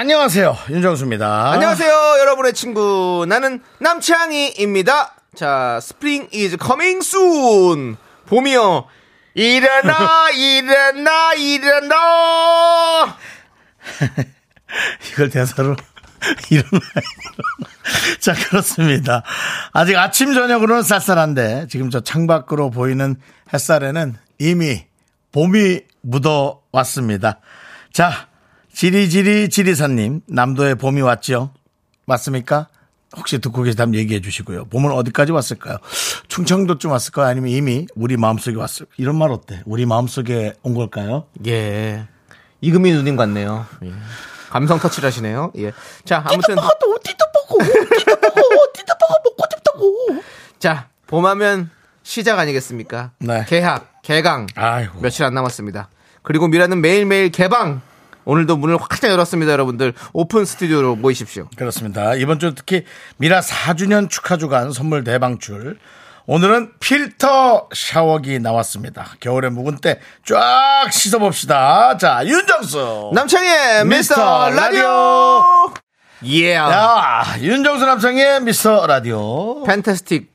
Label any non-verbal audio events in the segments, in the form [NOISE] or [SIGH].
안녕하세요. 윤정수입니다. 안녕하세요, 여러분의 친구. 나는 남창희입니다. 자, 스프링 is coming soon. 봄이요. 일어나, [LAUGHS] 일어나, 일어나! [LAUGHS] 이걸 대사로 [LAUGHS] 일어나, 일어나. 자, 그렇습니다. 아직 아침, 저녁으로는 쌀쌀한데 지금 저 창밖으로 보이는 햇살에는 이미 봄이 묻어 왔습니다. 자, 지리지리 지리사님, 남도에 봄이 왔죠? 맞습니까? 혹시 듣고 계시다면 얘기해 주시고요. 봄은 어디까지 왔을까요? 충청도쯤 왔을까요? 아니면 이미 우리 마음속에 왔을까요? 이런 말 어때? 우리 마음속에 온 걸까요? 예. 이금희 누님 같네요. 예. 감성 터치를 하시네요. 예. 자, 아무튼. 어디도 보고, 어디도 보고, 어디도 보고, 먹고 싶다고. 자, 봄하면 시작 아니겠습니까? 네. 개학, 개강. 아이고. 며칠 안 남았습니다. 그리고 미라는 매일매일 개방. 오늘도 문을 활짝 열었습니다, 여러분들. 오픈 스튜디오로 모이십시오. 그렇습니다. 이번 주 특히 미라 4주년 축하 주간 선물 대방출. 오늘은 필터 샤워기 나왔습니다. 겨울에 묵은 때 쫙 씻어봅시다. 자, 윤정수. 남창희의 미스터 미스터 라디오! 예. 야, 윤정수 남성의 미스터 라디오. 팬타스틱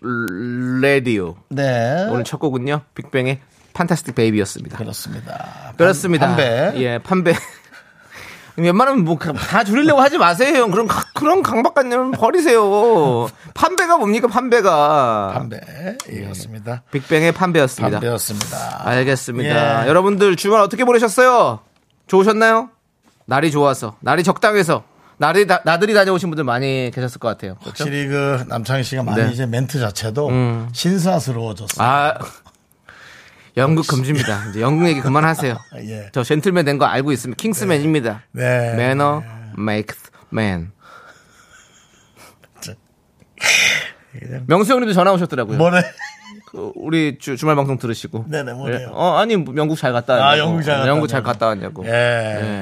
라디오. 네. 오늘 첫 곡은요, 빅뱅의 판타스틱 베이비였습니다. 그렇습니다. 그렇습니다. 판배. 예, 판배. 웬만하면 뭐 다 줄이려고 하지 마세요. 형. 그런 가- 그런 강박관념은 버리세요. 판배가 뭡니까 판배가? 판배. 예, 그렇습니다. 빅뱅의 판배였습니다. 판배였습니다. 알겠습니다. 예. 여러분들 주말 어떻게 보내셨어요? 좋으셨나요? 날이 좋아서, 날이 적당해서, 날이 다- 나들이 다녀오신 분들 많이 계셨을 것 같아요. 그렇죠? 확실히 그 남창희 씨가 많이 네. 이제 멘트 자체도 음. 신사스러워졌어요. 아, 연극 금지입니다. 이제 연극 얘기 그만하세요. [LAUGHS] 예. 저 젠틀맨 된 거 알고 있습니다. 킹스맨입니다. 네. 매너 makes man. 명수 형님도 전화 오셨더라고요. 뭐래? 그 우리 주, 말 방송 들으시고. 네네, 뭐래요? 어, 아니, 뭐 영국 잘 갔다 왔냐고. 아, 영국 잘 갔다 영국 잘. 갔다 왔냐고. 예.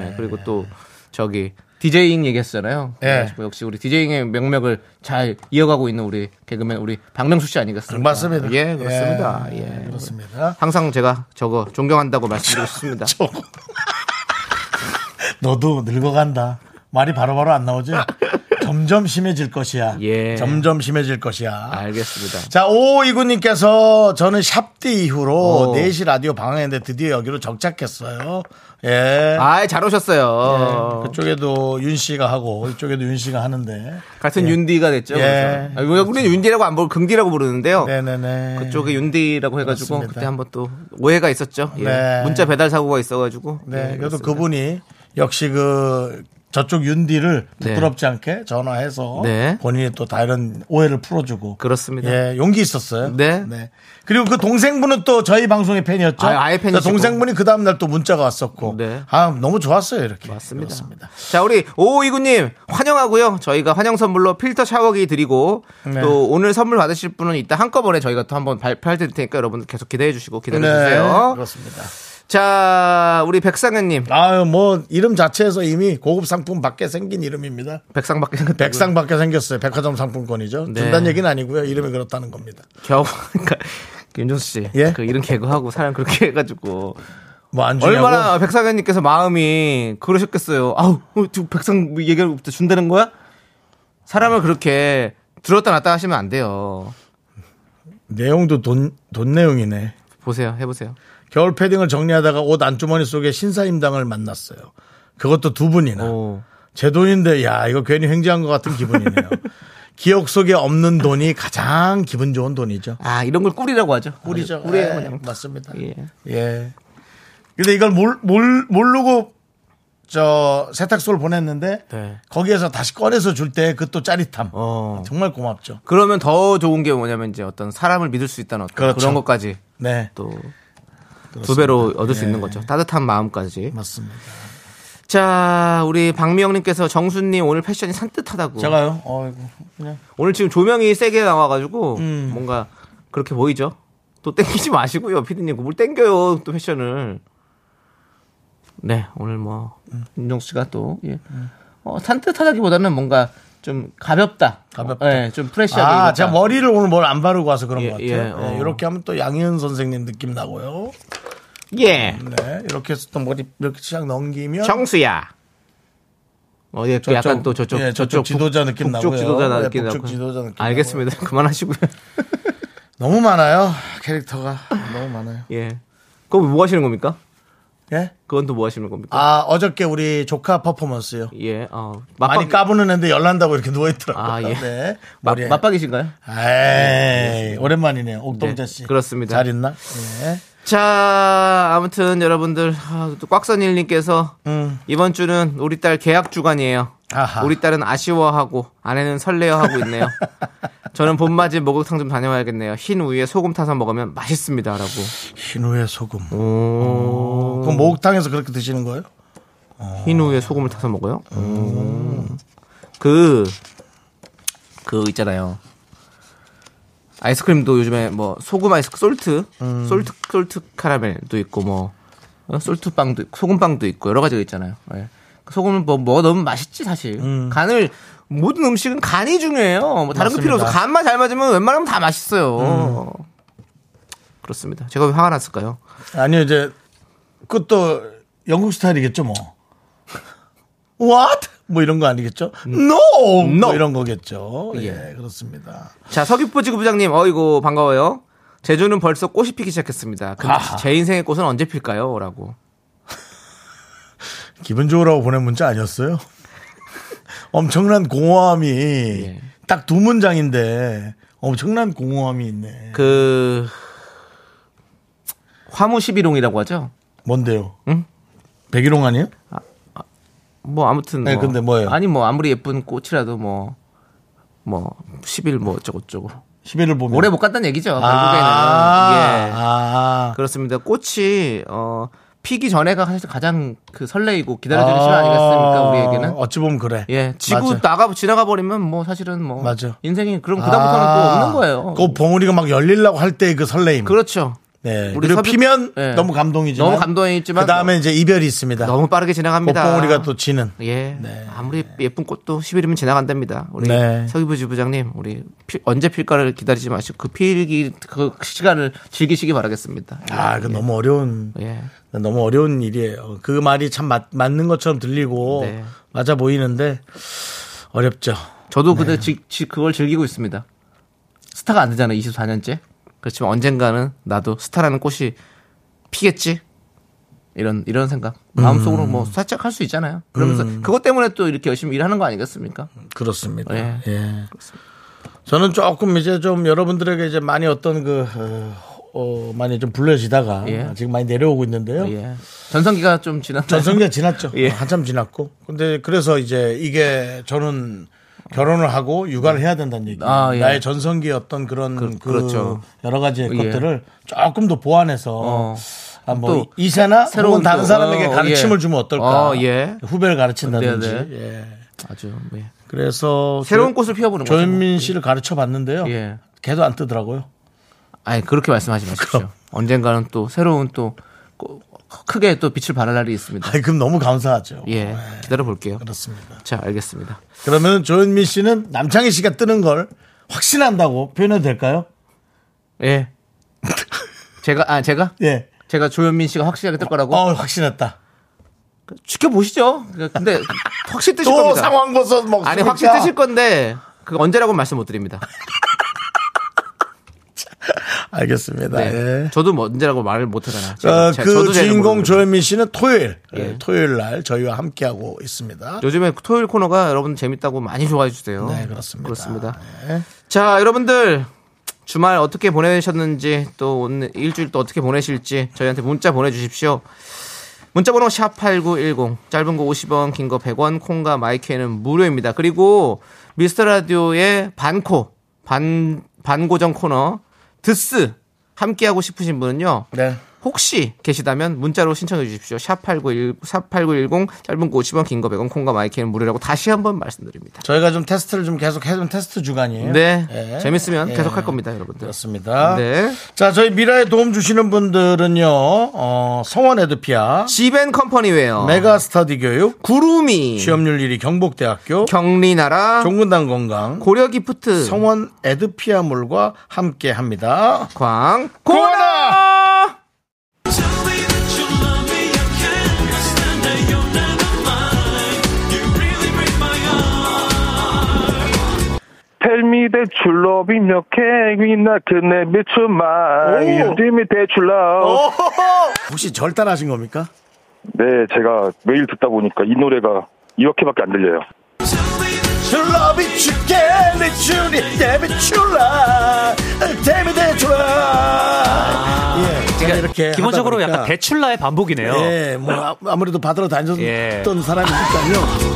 예, 그리고 또 저기 디제잉 얘기했잖아요. 예. 그래가지고 역시 우리 디제잉의 명맥을 잘 이어가고 있는 우리 개그맨 우리 박명수 씨 아니겠습니까? 맞습니다. 예, 그렇습니다. 예, 예. 그렇습니다. 항상 제가 저거 존경한다고 말씀드리고 싶습니다. [LAUGHS] 너도 늙어간다. 말이 바로 바로 안 나오지? 점점 심해질 것이야. 예. 점점 심해질 것이야. 알겠습니다. 자, 오이구님께서 저는 샵디 이후로 오. 4시 라디오 방송했는데 드디어 여기로 정착했어요. 예. 아, 잘 오셨어요. 그쪽에도 윤 씨가 하고 이쪽에도 윤 씨가 하는데. 같은 윤디가 됐죠. 예. 그래서. 아, 우리는 윤디라고 안 부르고 금디라고 부르는데요. 네네네. 그쪽에 윤디라고 해가지고 그렇습니다. 그때 한번 또 오해가 있었죠. 예. 네. 문자 배달 사고가 있어가지고. 네. 예, 그래도 그렇습니다. 그분이 역시 그 저쪽 윤디를 네. 부끄럽지 않게 전화해서 네. 본인이 또 다른 오해를 풀어주고. 그렇습니다. 예, 용기 있었어요. 네. 그리고 그 동생분은 또 저희 방송의 팬이었죠. 아, 아예 팬이시고. 그래서 동생분이 그 다음날 또 문자가 왔었고. 네. 아, 너무 좋았어요, 이렇게. 맞습니다. 그렇습니다. 자, 우리 오이구님 환영하고요. 저희가 환영 선물로 필터 샤워기 드리고 네. 또 오늘 선물 받으실 분은 이따 한꺼번에 저희가 또 한번 발표할 테니까 여러분 계속 기대해 주시고 기다려 주세요. 네, 그렇습니다. 자, 우리 백상현님 아유, 뭐, 이름 자체에서 이미 고급 상품 받게 생긴 이름입니다. 백상 밖에 생겼다고. 백상 받게 생겼어요. 백화점 상품권이죠. 네. 준다는 얘기는 아니고요. 이름이 그렇다는 겁니다. 겨우 그러니까 [LAUGHS] 윤종수 씨, 예? 그 이런 개그하고 사람 그렇게 [LAUGHS] 해가지고 뭐 안 주냐고. 얼마나 백상현님께서 마음이 그러셨겠어요. 아우, 어, 저 백상 얘기를 준다는 거야? 사람을 그렇게 들었다 놨다 하시면 안 돼요. 내용도 돈, 돈 내용이네. 보세요, 해보세요. 겨울 패딩을 정리하다가 옷 안주머니 속에 신사임당을 만났어요. 그것도 두 분이나. 오. 제 돈인데, 야, 이거 괜히 횡재한 것 같은 기분이네요. [LAUGHS] 기억 속에 없는 돈이 가장 기분 좋은 돈이죠. 아, 이런 걸 꿀이라고 하죠. 꿀이죠. 꿀이에요, 예, 그냥. 맞습니다. 예. 예. 근데 이걸 몰, 몰, 모르고 저 세탁소를 보냈는데 네. 거기에서 다시 꺼내서 줄 때 그 또 짜릿함. 어. 정말 고맙죠. 그러면 더 좋은 게 뭐냐면 이제 어떤 사람을 믿을 수 있다는 어떤 그렇죠. 그런 것까지 네. 또 두 배로 얻을 수 있는 거죠. 따뜻한 마음까지. 맞습니다. 자, 우리 박미영님께서 정수님 오늘 패션이 산뜻하다고. 제가요? 어이구. 그냥. 오늘 지금 조명이 세게 나와가지고 음. 뭔가 그렇게 보이죠? 또 땡기지 마시고요, 피디님. 뭘 땡겨요, 또 패션을. 네, 오늘 뭐 윤정수 씨가 또 예. 어, 산뜻하다기보다는 뭔가 좀 가볍다. 가볍다. 예, 좀 프레시하게. 아. 제가 머리를 오늘 뭘 안 바르고 와서 그런 예, 것 같아요. 예, 네, 어. 이렇게 하면 또 양희은 선생님 느낌 나고요. 예. 네, 이렇게 해서 또 머리 이렇게 쫙 넘기면 정수야. 어디 또 저쪽, 약간 또 저쪽 예, 저쪽 지도자 느낌 나고요. 지도자 네, 느낌 나고. 지도자 느낌 알겠습니다. [LAUGHS] 그만하시고요. [LAUGHS] 너무 많아요. 캐릭터가 너무 많아요. 예. 그거 뭐 하시는 겁니까? 예? 그건 또 뭐 하시는 겁니까? 아, 어저께 우리 조카 퍼포먼스요. 예. 어. 많이 까부는 애인데 열난다고 이렇게 누워있더라고요. 아, 예. 네. 맞, 머리에. 맞박이신가요? 에이, 오랜만이네요. 옥동자 씨. 네, 그렇습니다. 잘 있나? 예. 자, 아무튼 여러분들 아, 또 꽉선일님께서 음. 이번 주는 우리 딸 계약 주간이에요. 아하. 우리 딸은 아쉬워하고 아내는 설레어하고 있네요. [LAUGHS] 저는 봄맞이 목욕탕 좀 다녀와야겠네요. 흰 우유에 소금 타서 먹으면 맛있습니다라고. 흰우에 소금. 오. 그럼 목욕탕에서 그렇게 드시는 거예요? 흰 우유에 소금을 타서 먹어요? 음. 그, 그 있잖아요. 아이스크림도 요즘에 뭐 소금 아이스 솔트, 솔트, 솔트 카라멜도 있고 뭐 어, 솔트 빵도 있고, 소금 빵도 있고 여러 가지가 있잖아요. 예. 그 소금을 뭐, 뭐 넣으면 맛있지 사실. 간을 모든 음식은 간이 중요해요. 뭐 다른 거 필요 없어. 간만 잘 맞으면 웬만하면 다 맛있어요. 그렇습니다. 제가 왜 화가 났을까요? 아니요, 이제, 그것도 영국 스타일이겠죠, 뭐. What? 뭐 이런 거 아니겠죠? No! No. 뭐 이런 거겠죠. 예, 예. 그렇습니다. 자, 서귀포 지구부장님, 어이구, 반가워요. 제주는 벌써 꽃이 피기 시작했습니다. 근데 아하. 제 인생의 꽃은 언제 필까요? 라고. 기분 좋으라고 보낸 문자 아니었어요? 엄청난 공허함이 딱두 문장인데 엄청난 공허함이 있네. 그, 화무시비롱이라고 하죠? 뭔데요? 응? 백일홍 아니에요? 뭐, 아무튼. 네, 뭐. 근데 뭐예요? 아니, 뭐, 아무리 예쁜 꽃이라도 뭐, 뭐, 10일 뭐, 어쩌고저쩌고. 10일을 보면. 오래 못 갔다는 얘기죠. 결국에는. 아, 예. 아. 그렇습니다. 꽃이, 어, 피기 전에가 사실 가장 그 설레이고 기다려지는 시간 아니겠습니까? 우리에게는. 어찌 보면 그래. 예, 지구 맞아. 나가 지나가 버리면 뭐 사실은 뭐 맞아. 인생이 그럼 그다음부터는 또 없는 거예요. 그 봉우리가 막 열리려고 할 때 그 설레임. 그렇죠. 네. 우리 그리고 섭이- 피면 네. 너무 감동이지만. 너무 감동이지만 그 다음에 이제 이별이 있습니다. 너무 빠르게 지나갑니다. 꽃봉우리가 또 지는. 예. 네. 아무리 예쁜 꽃도 10일이면 지나간답니다. 우리 네. 서기부 지부장님, 우리 피- 언제 필까를 기다리지 마시고 그 필기 그 시간을 즐기시기 바라겠습니다. 아, 그 너무 어려운. 예. 너무 어려운 일이에요. 그 말이 참 맞, 맞는 것처럼 들리고 네. 맞아 보이는데 어렵죠. 저도 네. 근데 지, 지- 그걸 즐기고 있습니다. 스타가 안 되잖아요. 24년째. 그렇지만 언젠가는 나도 스타라는 꽃이 피겠지. 이런 이런 생각 마음속으로 음. 뭐 살짝 할 수 있잖아요. 그러면서 그것 때문에 또 이렇게 열심히 일하는 거 아니겠습니까? 그렇습니다. 예. 예. 저는 조금 이제 좀 여러분들에게 이제 많이 어떤 그 어, 어, 많이 좀 불려지다가 예. 지금 많이 내려오고 있는데요. 예. 전성기가 좀 지났나요? 전성기가 지났죠. [LAUGHS] 예. 한참 지났고. 근데 그래서 이제 이게 저는 결혼을 하고 육아를 해야 된다는 얘기. 아, 예. 나의 전성기의 어떤 그런 그, 그렇죠. 여러 가지 예. 것들을 조금 더 보완해서 어. 아, 뭐또 이세나 새로운 혹은 다른 또, 사람에게 어, 가르침을 예. 주면 어떨까? 어, 예. 후배를 가르친다든지. 네, 네. 예. 아주 예. 그래서 새로운 조- 꽃을 피워보는 거죠. 조현민 씨를 가르쳐 봤는데요. 예. 걔도 안 뜨더라고요. 아니 그렇게 말씀하지 마십시오. 언젠가는 또 새로운 또꼭 크게 또 빛을 발할 날이 있습니다. 아이, 그럼 너무 감사하죠. 예, 기다려 볼게요. 그렇습니다. 자, 알겠습니다. 그러면 조현민 씨는 남창희 씨가 뜨는 걸 확신한다고 표현해도 될까요? 예. [LAUGHS] 제가 아 제가 예. 제가 조현민 씨가 확실하게 뜰 거라고 어, 확신했다. 지켜보시죠. 근데 확실히 뜨실 또 겁니다. 상황 버섯 먹 아니 확실히 뜨실 건데 그 언제라고 말씀 못 드립니다. [LAUGHS] 알겠습니다. 네. 예. 저도 뭐 언제라고 말을 못 하잖아요. 어, 그 주인공. 조현민 씨는 토요일, 예. 예, 토요일 날 저희와 함께하고 있습니다. 요즘에 토요일 코너가 여러분 재밌다고 많이 좋아해 주세요. 네, 그렇습니다. 그렇습니다. 예. 자, 여러분들 주말 어떻게 보내셨는지 또 오늘 일주일 또 어떻게 보내실지 저희한테 문자 보내주십시오. 문자번호 샵 #8910 짧은 거 50원, 긴 거 100원, 콩과 마이크는 무료입니다. 그리고 미스터 라디오의 반코 반 반고정 코너 드스 함께하고 싶으신 분은요. 네. 혹시 계시다면 문자로 신청해 주십시오. 샵8910 샵8910 짧은 거 50원 긴 거 100원 콩과 마이크는 무료라고 다시 한번 말씀드립니다. 저희가 좀 테스트를 좀 계속 해준 테스트 주간이에요. 네. 예. 재밌으면 예. 계속 할 겁니다, 여러분들. 그렇습니다. 네. 자, 저희 미라에 도움 주시는 분들은요, 어, 성원 애드피아, 지벤 컴퍼니웨어 메가 스터디 교육, 구루미 취업률 1위 경복대학교, 경리나라 종근당 건강, 고려 기프트 성원 애드피아몰과 함께 합니다. 광 고나! Tell me that you love me 몇 개이나 그네 미쳐마 You tell me that you love 혹시 절 따라하신 겁니까? 네 제가 매일 듣다 보니까 이 노래가 이렇게밖에 안 들려요 damn it, that you love. 예, 제가 이렇게 기본적으로 약간 대출라의 반복이네요. 예, 뭐 아- 아무래도 받으러 다녔던 예. 사람이니까요.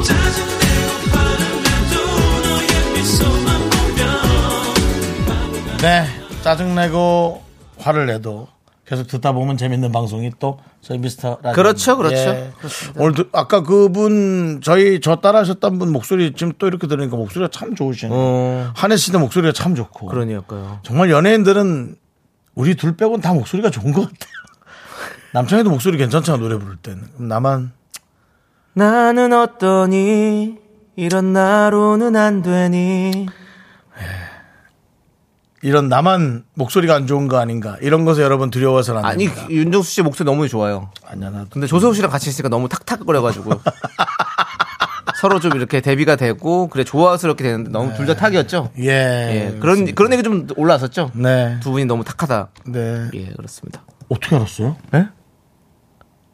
네, 짜증내고 화를 내도 계속 듣다 보면 재밌는 방송이 또 저희 미스터 라디오. 그렇죠, 그렇죠. 예. 오늘 도- 아까 그분 저희 저 따라하셨던 분 목소리 지금 또 이렇게 들으니까 목소리가 참 좋으시네요. 어. 한혜 씨도 목소리가 참 좋고. 그러니까요. 정말 연예인들은 우리 둘 빼곤 다 목소리가 좋은 것 같아요. 남창희도 목소리 괜찮잖아 노래 부를 때는. 그럼 나만 나는 어떠니 이런 나로는 안 되니 이런 나만 목소리가 안 좋은 거 아닌가 이런 것에 여러분 두려워서는 안 아니 됩니다. 윤정수 씨 목소리 너무 좋아요. 아니야 나도. 근데 조세호 씨랑 같이 있으니까 너무 탁탁거려가지고 [LAUGHS] 서로 좀 이렇게 대비가 되고 그래 조화스럽게 되는데 너무 둘 다 탁이었죠. 예. 예, 그런 그런 얘기 좀 올라왔었죠. 네. 두 분이 너무 탁하다. 네. 예, 그렇습니다. 어떻게 알았어요?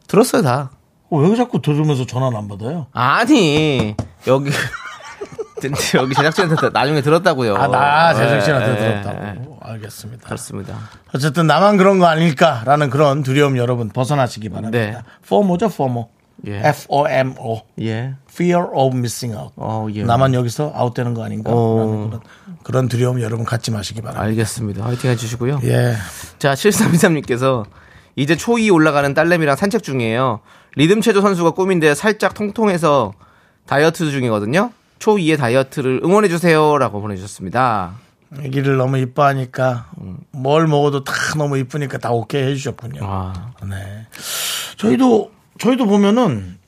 들었어요 다. 어, 왜 자꾸 들으면서 전화를 안 받아요? 아니 여기 [LAUGHS] 여기 제작진한테 나중에 들었다고요. 아, 나 예, 예. 들었다고. 알겠습니다. 그렇습니다. 어쨌든 나만 그런 거 아닐까라는 그런 두려움 여러분 벗어나시기 바랍니다. 네. FOMO죠, FOMO. 예. F-O-M-O. 예. Fear of missing out. 어, 예. 나만 여기서 아웃되는 거 아닌가? 어. 그런, 그런 두려움 여러분 갖지 마시기 바랍니다. 알겠습니다. 화이팅 해주시고요. 예. 자, 7323님께서 이제 초2 올라가는 딸내미랑 산책 중이에요. 리듬체조 선수가 꿈인데 살짝 통통해서 다이어트 중이거든요. 초2의 다이어트를 응원해주세요. 라고 보내주셨습니다. 애기를 너무 이뻐하니까 뭘 먹어도 다 너무 이쁘니까 다 오케이 해주셨군요. 아, 네. 저희도 저희도 보면은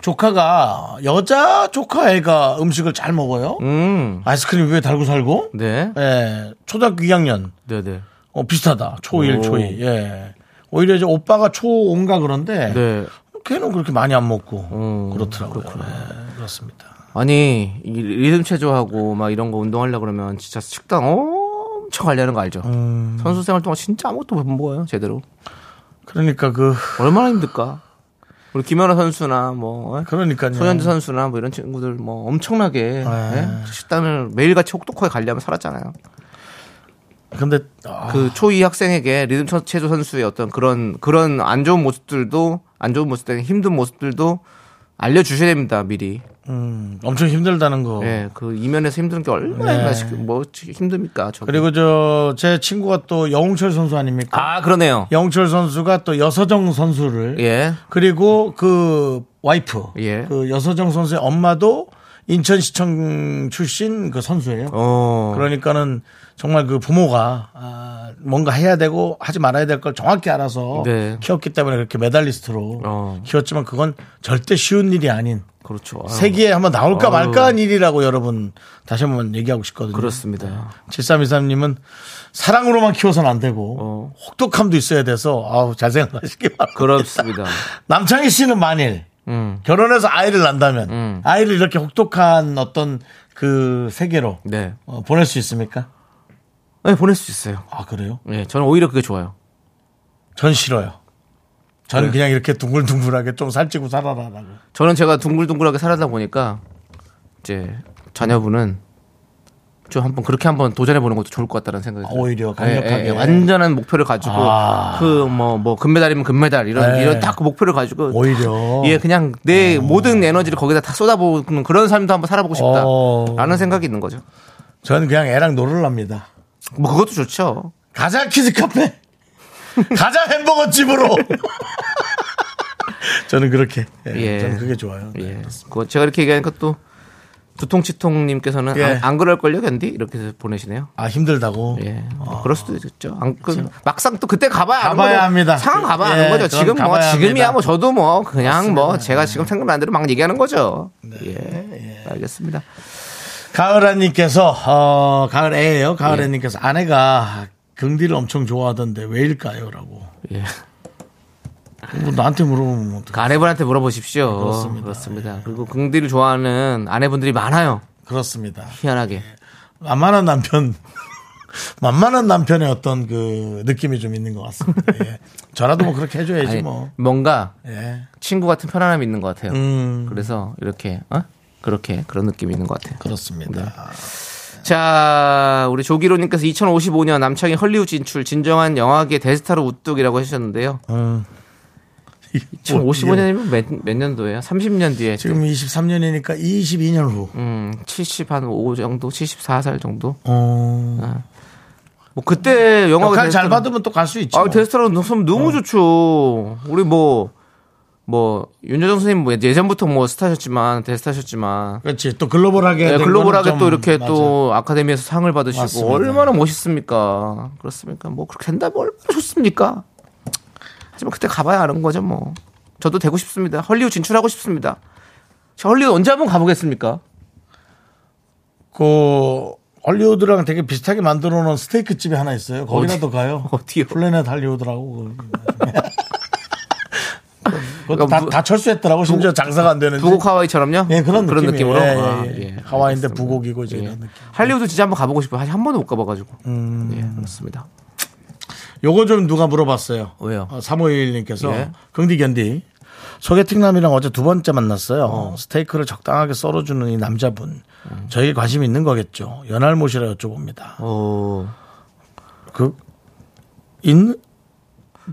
조카가 여자 조카 애가 음식을 잘 먹어요. 음, 아이스크림 위에 달고 살고. 네. 예. 초등학교 2학년. 네네. 어, 비슷하다. 초1, 오. 초2. 예. 오히려 이제 오빠가 초5인가 그런데 네. 걔는 그렇게 많이 안 먹고 음, 그렇더라고요. 예, 그렇습니다. 아니, 이 리듬 체조하고 막 이런 거 운동하려고 그러면 진짜 식단 엄청 관리하는 거 알죠? 음. 선수 생활 동안 진짜 아무것도 못 먹어요, 제대로. 그러니까 그 얼마나 힘들까? 우리 김연아 선수나 뭐, 어? 그러니까요. 소현주 선수나 뭐 이런 친구들 뭐 엄청나게 네. 예? 식단을 매일같이 혹독하게 관리하며 살았잖아요. 근데 아, 그 초2 학생에게 리듬 체조 선수의 어떤 그런 그런 안 좋은 모습들도 안 좋은 모습들 힘든 모습들도 알려주셔야 됩니다 미리. 음, 엄청 힘들다는 거. 예, 그 이면에서 힘든 게 얼마나 네. 뭐 힘듭니까? 저기. 그리고 저 제 친구가 또 영웅철 선수 아닙니까? 아 그러네요. 영웅철 선수가 또 여서정 선수를 예, 그리고 그 와이프 예. 그 여서정 선수의 엄마도 인천시청 출신 그 선수예요. 어, 그러니까는 정말 그 부모가 아, 뭔가 해야 되고 하지 말아야 될 걸 정확히 알아서 네. 키웠기 때문에 그렇게 메달리스트로 어. 키웠지만 그건 절대 쉬운 일이 아닌 그렇죠. 아유, 세계에 한번 나올까 아유. 말까 한 일이라고 여러분 다시 한번 얘기하고 싶거든요. 그렇습니다. 7323님은 사랑으로만 키워서는 안 되고 어. 혹독함도 있어야 돼서 아우 잘 생각하시기 바랍니다. 그렇습니다. 남창희 씨는 만일 음, 결혼해서 아이를 낳는다면 음. 아이를 이렇게 혹독한 어떤 그 세계로 네, 어, 보낼 수 있습니까? 네 보낼 수 있어요. 아 그래요? 예, 저는 오히려 그게 좋아요. 전 싫어요. 저는 네. 그냥 이렇게 둥글둥글하게 좀 살찌고 살아라라고. 저는 제가 둥글둥글하게 살아다 보니까 이제 자녀분은 좀 한번 그렇게 한번 도전해 보는 것도 좋을 것 같다는 생각이 들어요. 오히려 강력하게. 예, 예, 완전한 목표를 가지고 아. 그뭐뭐 금메달이면 금메달 이런 네. 이런 딱 그 목표를 가지고 오히려. 예 그냥 내 모든 에너지를 거기다 다 쏟아부는 그런 삶도 한번 살아보고 어. 싶다라는 생각이 있는 거죠. 저는 그냥 애랑 놀을 합니다. 뭐 그것도 좋죠. 가자 키즈 카페. 가자 햄버거 집으로. [LAUGHS] 저는 그렇게 예, 예. 저는 그게 좋아요. 네. 예. 그거 제가 이렇게 얘기하니까 또 두통치통님께서는 예. 안, 안 그럴걸요, 견디? 이렇게 보내시네요. 아 힘들다고. 예. 뭐 그럴 수도 있죠. 안, 그, 막상 또 그때 가봐야 가봐야. 합니다. 상황 가봐야 예, 아는 거죠. 지금 뭐, 지금이야 합니다. 뭐 저도 뭐 그냥 뭐 맞습니다. 제가 지금 생각나는 대로 막 얘기하는 거죠. 네. 예. 알겠습니다. 가을아님께서 어 가을애예요. 가을애님께서 예. 아내가 긍디를 엄청 좋아하던데 왜일까요?라고. 예. 뭐 나한테 물어보면 어떡해. 그 아내분한테 물어보십시오. 그렇습니다. 그렇습니다. 그리고 긍디를 좋아하는 아내분들이 많아요. 그렇습니다. 희한하게. 만만한 남편, [LAUGHS] 만만한 남편의 어떤 그 느낌이 좀 있는 것 같습니다. 예. 저라도 뭐 그렇게 해줘야지 아니, 뭐. 뭔가 예. 친구 같은 편안함이 있는 것 같아요. 음. 그래서 이렇게 어? 그렇게 그런 느낌이 있는 것 같아요. 그렇습니다. 자, 우리 조기로님께서 2055년 남창희 헐리우드 진출 진정한 영화계 대스타로 우뚝이라고 하셨는데요. 음. 2055년이면 몇, 몇 년도예요? 30년 뒤에. 지금 23년이니까 22년 후. 음, 70한5 정도, 74살 정도. 어. 뭐 그때 영화가 역할 잘 받으면 또 갈 수 있죠. 아, 넣으면 너무 좋죠. 우리 뭐, 뭐, 윤여정 선생님 뭐 예전부터 뭐 스타셨지만, 데스타셨지만. 그렇지. 또 글로벌하게. 네, 된 글로벌하게 또좀 이렇게 맞아요. 또 아카데미에서 상을 받으시고 맞습니다. 얼마나 멋있습니까? 그렇습니까? 뭐 그렇게 된다 면 얼마나 좋습니까? 하지만 그때 가봐야 아는 거죠, 뭐. 저도 되고 싶습니다. 헐리우드 진출하고 싶습니다. 저 헐리우드 언제 한번 가보겠습니까? 그 헐리우드랑 되게 비슷하게 만들어 놓은 스테이크 집이 하나 있어요. 거기라도 가요. 어디요? 플래넷 할리우드라고. [LAUGHS] 그러니까 다, 부- 다 철수했더라고. 심지어 장사가 안 되는데. 부곡 하와이처럼요? 예, 그런, 느낌이에요. 느낌으로. 예, 예, 아, 예. 예. 하와이인데. 부곡이고 이제 예. 이런 느낌. 할리우드 진짜 한번 가보고 싶어요. 한 번도 못 가봐가지고. 음. 예, 그렇습니다. 요거 좀 누가 물어봤어요. 왜요? 351님께서 예. 긍디 견디 소개팅남이랑 어제 두 번째 만났어요. 스테이크를 적당하게 썰어주는 이 남자분 음. 저에게 관심이 있는 거겠죠. 연할못이라 여쭤봅니다. 오. 그 있는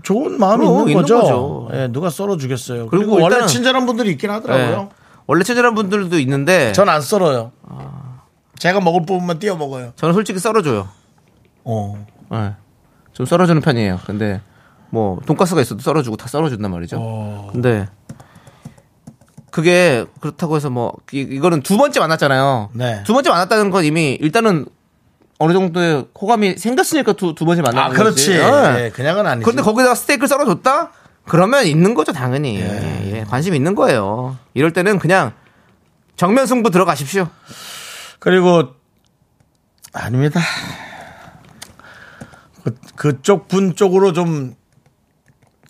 좋은 마음이 있는 있는 거죠. 거죠. 예, 누가 썰어주겠어요. 그리고 그리고, 원래 친절한 분들이 있긴 하더라고요. 예. 원래 체질한 분들도 있는데 전 안 썰어요. 제가 먹을 부분만 띄워 먹어요. 저는 솔직히 썰어줘요. 어. 예. 좀 썰어주는 편이에요. 근데 뭐 돈가스가 있어도 썰어주고 다 썰어준단 말이죠. 어. 근데 그게 그렇다고 해서 뭐 이, 이거는 두 번째 만났잖아요. 네. 두 번째 만났다는 건 이미 일단은 어느 정도의 호감이 생겼으니까 두, 두 번째 만난 아, 거지. 그렇지. 예. 예, 그냥은 아니지. 그런데 거기다가 스테이크를 썰어줬다? 그러면 있는 거죠, 당연히. 예, 관심 있는 거예요. 이럴 때는 그냥 정면 승부 들어가십시오. 그리고 아닙니다. 그, 그쪽 분 쪽으로 좀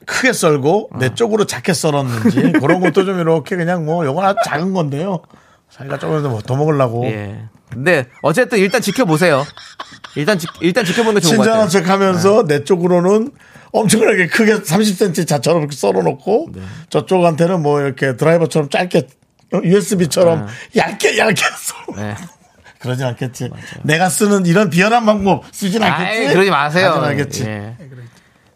크게 썰고 어. 내 쪽으로 작게 썰었는지 그런 것도 좀 이렇게 그냥 뭐 요건 아주 작은 건데요. 자기가 조금 더, 더 먹으려고 예. 근데 어쨌든 일단 지켜보세요. 일단 지, 일단 지켜보는 게 좋은 것 같아요. 친절한 척 하면서 내 쪽으로는 엄청나게 크게 30cm 자처럼 이렇게 썰어놓고 네. 저쪽한테는 뭐 이렇게 드라이버처럼 짧게 USB처럼 얇게 얇게 썰어. 네. 그러진 않겠지. 내가 쓰는 이런 비열한 방법 쓰진 않겠지. 아이, 그러지 마세요. 하진 않겠지. 예.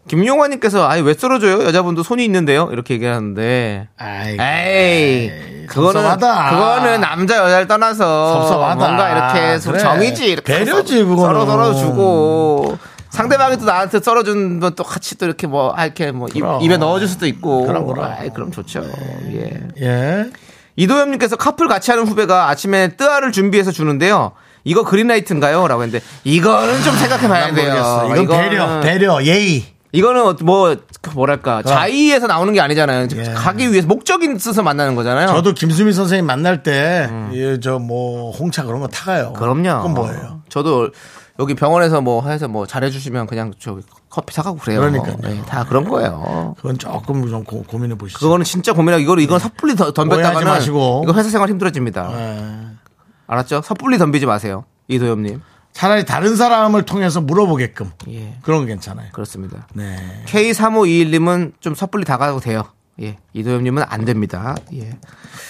김용화님께서 아니 왜 썰어줘요? 여자분도 손이 있는데요. 이렇게 얘기하는데. 아이, 에이, 그거는 섭섭하다. 그거는 남자 여자를 떠나서 섭섭하다. 뭔가 이렇게 좀 그래. 정이지 이렇게 배려지, 그거는. 썰어 썰어 주고 상대방이 또 나한테 썰어준 건 또 같이 또 이렇게 뭐 아, 이렇게 뭐 입, 그럼. 입에 넣어줄 수도 있고. 그럼, 그럼. 아이, 그럼 좋죠. 예. 예. 이도현님께서 커플 같이 하는 후배가 아침에 뜨아를 준비해서 주는데요. 이거 그린라이트인가요? 라고 했는데 이거는 좀 생각해 봐야 난 돼요. 모르겠어. 이건 배려, 배려, 예의. 이거는 어- 뭐 뭐랄까 자의에서 나오는 게 아니잖아요. 예. 가기 위해서 목적이 있어서 만나는 거잖아요. 저도 김수미 선생님 만날 때, 저 뭐, 홍차 그런 거 타가요. 음. 그럼요. 그건 뭐예요? 저도 여기 병원에서 뭐 해서 뭐 잘해주시면 그냥 저 커피 사가고 그래요. 그러니까요. 네, 다 그런 거예요. 그건 조금 좀 고, 민해 보시죠. 그거는 진짜 고민하고 이거 이건 섣불리 더- 오해하지 덤볐다가는 마시고. 이거 회사 생활 힘들어집니다. 예. 알았죠? 섣불리 덤비지 마세요. 이도엽님. 차라리 다른 사람을 통해서 물어보게끔. 예. 그런 건 괜찮아요. 그렇습니다. 네. K3521님은 좀 섣불리 다가도 돼요. 예. 이도엽님은 안 됩니다. 예.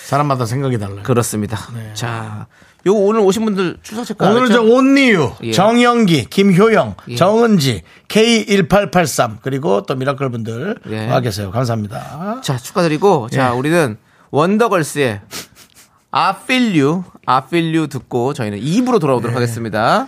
사람마다 생각이 달라요. 그렇습니다. 자, 요 오늘 오신 분들 출석 체크 안 오늘은 저? only you, 예. 정영기, 김효영, 예. 정은지, K1883 그리고 또 미라클 분들 예. 와 계세요. 감사합니다. 자, 축하드리고 자, 예. 우리는 원더걸스의 I feel you, I feel you 듣고 저희는 2부로 예. 돌아오도록 하겠습니다.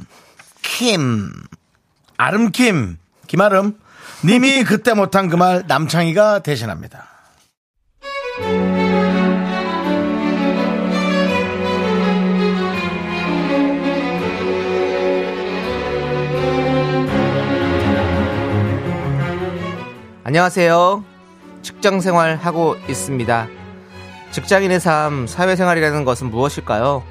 킴 아름킴 김아름 님이 그때 못한 그 말 남창희가 대신합니다. 안녕하세요. 직장 생활 하고 있습니다. 직장인의 삶, 사회생활이라는 것은 무엇일까요?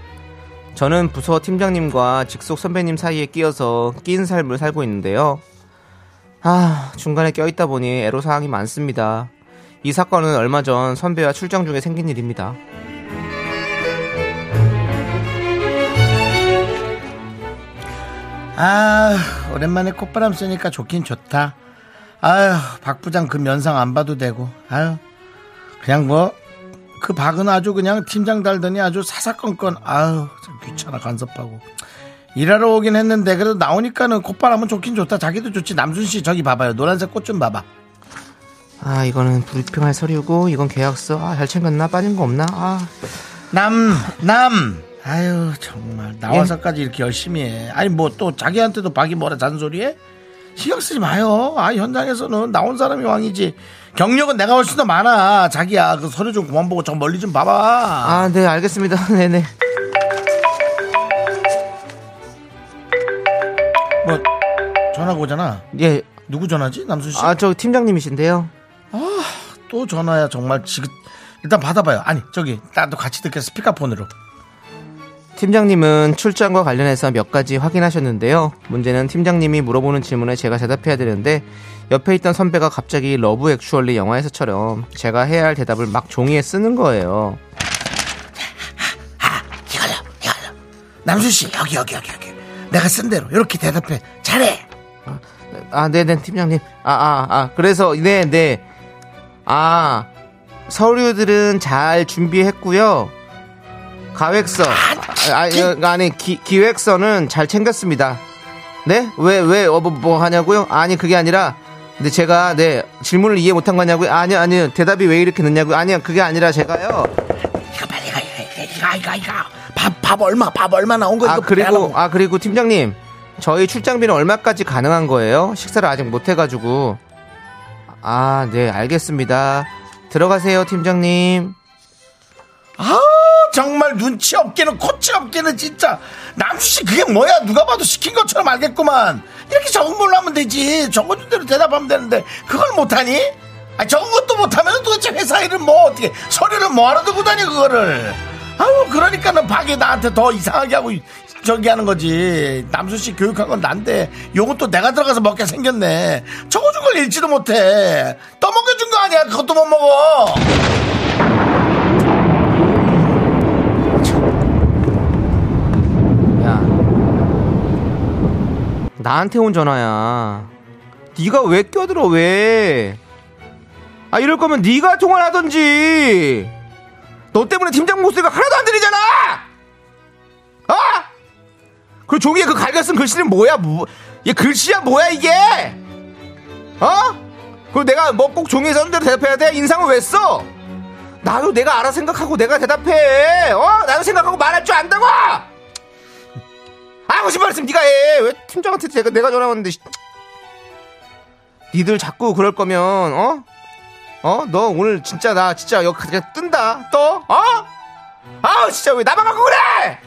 저는 부서 팀장님과 직속 선배님 사이에 끼어서 끼인 삶을 살고 있는데요. 아, 중간에 껴있다 보니 애로사항이 많습니다. 이 사건은 얼마 전 선배와 출장 중에 생긴 일입니다. 아 오랜만에 콧바람 쐬니까 좋긴 좋다. 아유 박 부장 그 면상 안 봐도 되고 아유 그냥 뭐 그 박은 아주 그냥 팀장 달더니 아주 사사건건 아유 참 귀찮아 간섭하고 일하러 오긴 했는데 그래도 나오니까는 콧바람은 좋긴 좋다 자기도 좋지 남순 씨 저기 봐봐요 노란색 꽃 좀 봐봐 아, 이거는 불평할 서류고, 이건 계약서. 아, 잘 챙겼나? 빠진 거 없나? 아, 남, 남. 아유, 정말. 나와서까지 이렇게 열심히 해. 아니, 뭐 또 자기한테도 박이 뭐라 잔소리해? 신경 쓰지 마요. 아, 현장에서는 나온 사람이 왕이지. 경력은 내가 훨씬 더 많아. 자기야, 그 서류 좀 그만 보고 저 멀리 좀 봐봐. 아, 네, 알겠습니다. 네네. [LAUGHS] 뭐, 전화가 오잖아. 예, 누구 전화지? 남순 씨? 아, 저 팀장님이신데요. 또 전화야, 정말. 지금. 일단 받아봐요. 아니, 저기, 나도 같이 듣게 스피커폰으로. 팀장님은 출장과 관련해서 몇 가지 확인하셨는데요. 문제는 팀장님이 물어보는 질문에 제가 대답해야 되는데 옆에 있던 선배가 갑자기 Love Actually 영화에서처럼 제가 해야 할 대답을 막 종이에 쓰는 거예요. 이거요, 이거요. 남순 씨, 여기, 여기, 여기, 여기. 내가 쓴 대로. 이렇게 대답해. 잘해. 아, 네네, 팀장님. 아, 아, 아. 그래서, 네 네. 아, 서류들은 잘 준비했고요. 가획서. 아, 아니, 아니 기, 기획서는 잘 챙겼습니다. 네? 왜, 왜, 어, 뭐, 뭐 하냐고요? 아니, 그게 아니라, 근데 제가, 네, 질문을 이해 못한 거냐고요? 아니요, 아니요. 대답이 왜 이렇게 늦냐고요? 아니요, 그게 아니라 제가요. 이거 빨리 이거 이거 이거 이거 밥, 밥 얼마 밥 얼마 나온 거 아, 이거 그리고. 아, 그리고 팀장님. 저희 출장비는 얼마까지 가능한 거예요? 식사를 아직 못 해가지고. 아, 네, 알겠습니다. 들어가세요, 팀장님. 아 정말 눈치 없기는 코치 없기는 진짜. 남수씨 그게 뭐야? 누가 봐도 시킨 것처럼 알겠구만. 이렇게 적은 걸로 하면 되지. 적어준 대로 대답하면 되는데 그걸 못하니? 아 적은 것도 못하면 도대체 회사 일은 뭐 어떻게 서류를 뭐하러 들고 다니 그거를? 아유 그러니까는 박이 나한테 더 이상하게 하고 저기 하는 거지. 남수씨 교육한 건 난데 요건 또 내가 들어가서 먹게 생겼네. 적어준 걸 읽지도 못해. 떠먹여준 거 아니야? 그것도 못 먹어 나한테 온 전화야. 네가 왜 껴들어 왜? 아 이럴 거면 네가 통화를 하던지. 너 때문에 팀장 목소리가 하나도 안 들리잖아. 아? 그 종이에 그 갈겨 쓴 글씨는 뭐야? 뭐? 얘 글씨야 뭐야 이게? 어? 그리고 내가 뭐 꼭 종이에 써준 대로 대답해야 돼? 인상을 왜 써? 나도 내가 알아 생각하고 내가 대답해. 어? 나도 생각하고 말할 줄 안다고. 하고 싶은 말씀 네가 해. 왜 팀장한테 내가 내가 전화 왔는데. 씨. 니들 자꾸 그럴 거면 어? 어? 너 오늘 진짜 나 진짜 여기 그냥 뜬다. 또? 어? 아, 진짜 왜 나만 갖고 그래?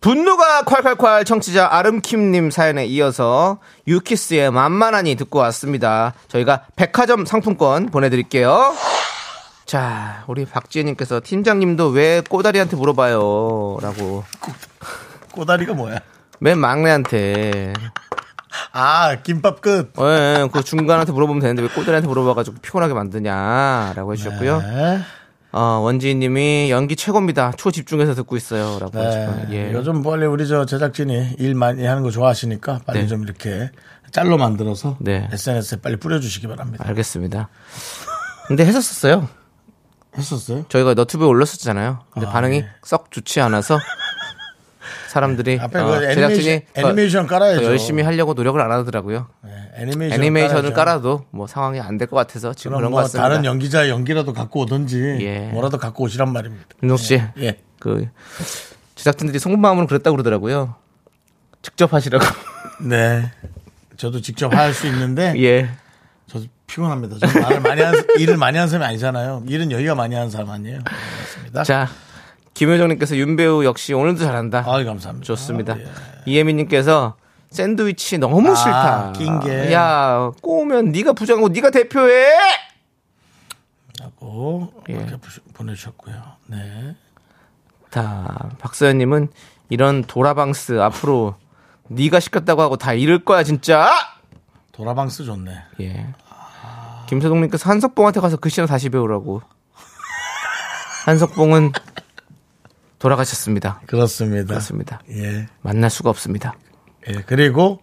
분노가 콸콸콸 청취자 아름킴님 사연에 이어서 유키스의 만만하니 듣고 왔습니다. 저희가 백화점 상품권 보내드릴게요. 자, 우리 박지혜님께서 팀장님도 왜 꼬다리한테 물어봐요? 라고. 꼬다리가 뭐야 맨 막내한테. 아 김밥 끝 예, 그 중간한테 물어보면 되는데 왜 꼬다리한테 물어봐가지고 피곤하게 만드냐라고 해주셨고요. 네. 어, 원지희님이 연기 최고입니다. 초집중해서 듣고 있어요 라고 네. 하시고요. 예. 요즘 빨리 우리 저 제작진이 일 많이 하는 거 좋아하시니까 빨리 네. 좀 이렇게 짤로 만들어서 네. SNS에 빨리 뿌려주시기 바랍니다. 알겠습니다. 근데 했었었어요. 했었어요? 저희가 너튜브에 올렸었잖아요. 근데 아, 반응이 네. 썩 좋지 않아서 사람들이 앞에 어, 그 애니메이션, 제작진이 더- 애니메이션 깔아야죠. 더 열심히 하려고 노력을 안 하더라고요. 네, 애니메이션 깔아야죠. 깔아도 뭐 상황이 안 될 것 같아서 지금 그런 것뭐 같습니다. 다른 연기자의 연기라도 갖고 오든지 예. 뭐라도 갖고 오시란 말입니다. 윤종 씨, 예. 그 제작진들이 속마음으로 그랬다 고 그러더라고요. 직접 하시라고. [LAUGHS] 네. 저도 직접 할 수 있는데 [LAUGHS] 예. 저도 피곤합니다. 저 말을 많이 한, [LAUGHS] 일을 많이 하는 사람이 아니잖아요. 일은 여기가 많이 하는 사람 아니에요. 그렇습니다. 자, 김효정님께서 윤배우 역시 오늘도 잘한다. 아, 감사합니다. 좋습니다. 예. 이혜민님께서 샌드위치 너무 아, 싫다. 낀 게. 야, 꼬우면 네가 부장하고 네가 대표해. 하고 예. 이렇게 보내주셨고요. 네. 다 박서연님은 이런 도라방스 앞으로 네가 시켰다고 하고 다 잃을 거야 진짜. 도라방스 좋네. 예. 김서동님께서 한석봉한테 가서 그 시간 다시 배우라고. [LAUGHS] 한석봉은 돌아가셨습니다. 그렇습니다. 그렇습니다. 예. 만날 수가 없습니다. 예. 그리고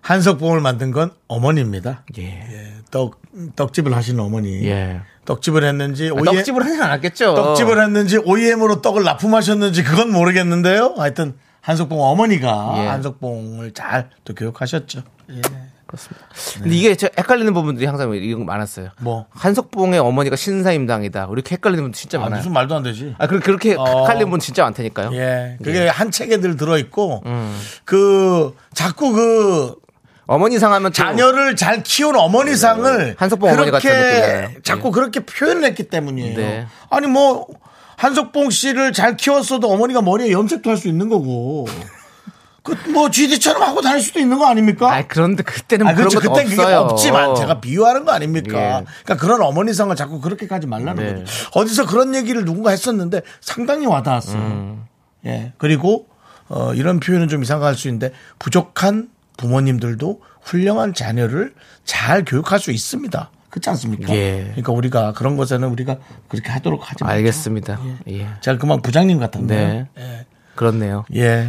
한석봉을 만든 건 어머니입니다. 예. 예. 떡, 떡집을 하시는 어머니. 예. 떡집을 했는지, 아, OEM, 떡집을 하진 않았겠죠. 떡집을 했는지, OEM으로 떡을 납품하셨는지 그건 모르겠는데요. 하여튼, 한석봉 어머니가 예. 한석봉을 잘 또 교육하셨죠. 예. 그렇습니다. 근데 이게 저 헷갈리는 부분들이 항상 이런 거 많았어요. 뭐. 한석봉의 어머니가 신사임당이다. 이렇게 헷갈리는 분들 진짜 아, 많아요. 무슨 말도 안 되지. 아, 그- 그렇게 어. 헷갈리는 분 진짜 많다니까요. 예. 그게 한 책에 늘 들어 있고, 음. 그, 자꾸 그, 어머니 상 하면 또 자녀를 잘 키운 어머니상을 한석봉 어머니 같은 그렇게 느낌이에요. 자꾸 예. 그렇게 표현을 했기 때문이에요. 네. 아니 뭐 한석봉 씨를 잘 키웠어도 어머니가 머리에 염색도 할 수 있는 거고 그뭐 GD처럼 하고 다닐 수도 있는 거 아닙니까? 아, 그런데 그때는 아, 그런 그렇죠. 것도 그때 그게. 없지만 제가 비유하는 거 아닙니까? 예. 그러니까 그런 어머니상을 자꾸 그렇게까지 말라는 네. 거죠. 어디서 그런 얘기를 누군가 했었는데 상당히 와닿았어요. 음. 예. 그리고 어, 이런 표현은 좀 이상할 수 있는데 부족한 부모님들도 훌륭한 자녀를 잘 교육할 수 있습니다. 그렇지 않습니까? 예. 그러니까 우리가 그런 것에는 우리가 그렇게 하도록 하지 말죠. 알겠습니다. 예. 제가 그만 부장님 같은데. 네. 그렇네요. 예.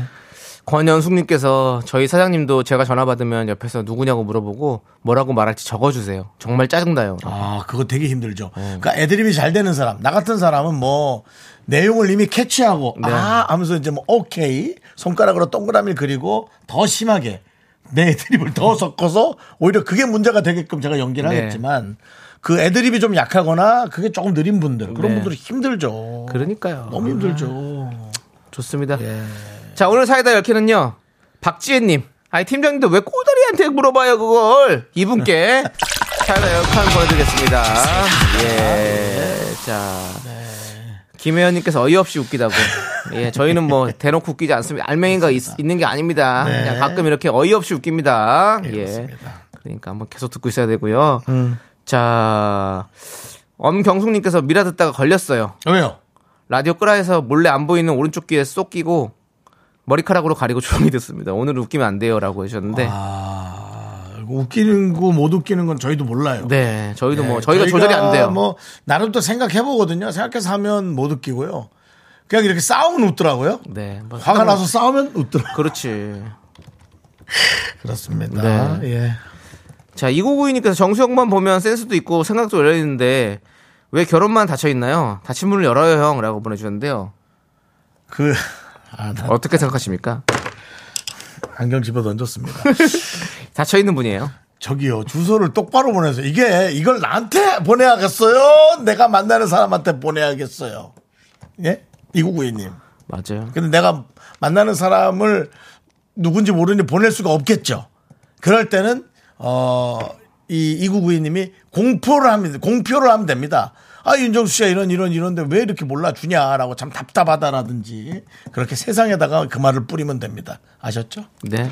권연숙님께서 저희 사장님도 제가 전화 받으면 옆에서 누구냐고 물어보고 뭐라고 말할지 적어주세요. 정말 짜증나요. 아, 그거 되게 힘들죠. 그러니까 애드립이 잘 되는 사람, 나 같은 사람은 뭐 내용을 이미 캐치하고 네. 아 하면서 이제 뭐 오케이 손가락으로 동그라미를 그리고 더 심하게 내 애드립을 더 섞어서 오히려 그게 문제가 되게끔 제가 연기를 네. 하겠지만 그 애드립이 좀 약하거나 그게 조금 느린 분들 그런 네. 분들은 힘들죠. 그러니까요. 너무 힘들죠. 좋습니다. 예. 자, 오늘 사이다 열기는요. 박지혜님. 아니, 팀장님도 왜 꼬다리한테 물어봐요, 그걸. 이분께 사이다 열칸 보내드리겠습니다. 예. 자. 김혜연님께서 어이없이 웃기다고. 예, 저희는 뭐 대놓고 웃기지 않습니다. 알맹이가 있, 는 게 아닙니다. 네. 그냥 가끔 이렇게 어이없이 웃깁니다. 예. 그렇습니다. 그러니까 한번 계속 듣고 있어야 되고요. 음. 자, 엄경숙님께서 미라 듣다가 걸렸어요. 왜요? 라디오 끄라에서 몰래 안 보이는 오른쪽 귀에 쏙 끼고 머리카락으로 가리고 조용히 듣습니다. 오늘 웃기면 안 돼요라고 하셨는데, 아, 웃기는 거 못 웃기는 건 저희도 몰라요. 네, 저희도 뭐 네, 저희가 조절이 안 돼요. 뭐 나름 또 생각해 보거든요. 생각해서 하면 못 웃기고요. 그냥 이렇게 싸우면 웃더라고요. 네, 뭐 화가 하다 나서 싸우면 웃더라고요. 그렇지. [LAUGHS] 그렇습니다. 네. 예. 자, 2992님께서 정수영만 보면 센스도 있고 생각도 열려 있는데 왜 결혼만 닫혀 있나요? 닫힌 문을 열어요, 형 라고 보내주셨는데요. 그 아, 나 어떻게 생각하십니까? 안경 집어 던졌습니다. [LAUGHS] 닫혀 있는 분이에요. 저기요 주소를 똑바로 보내서 이게 이걸 나한테 보내야겠어요. 내가 만나는 사람한테 보내야겠어요. 예? 이구구이님. 맞아요. 근데 내가 만나는 사람을 누군지 모르니 보낼 수가 없겠죠. 그럴 때는 어, 이 이구구이님이 공표를 하면 공표를 하면 됩니다. 아 윤정수 씨가 이런 이런 이런데 왜 이렇게 몰라주냐라고 참 답답하다라든지 그렇게 세상에다가 그 말을 뿌리면 됩니다. 아셨죠? 네.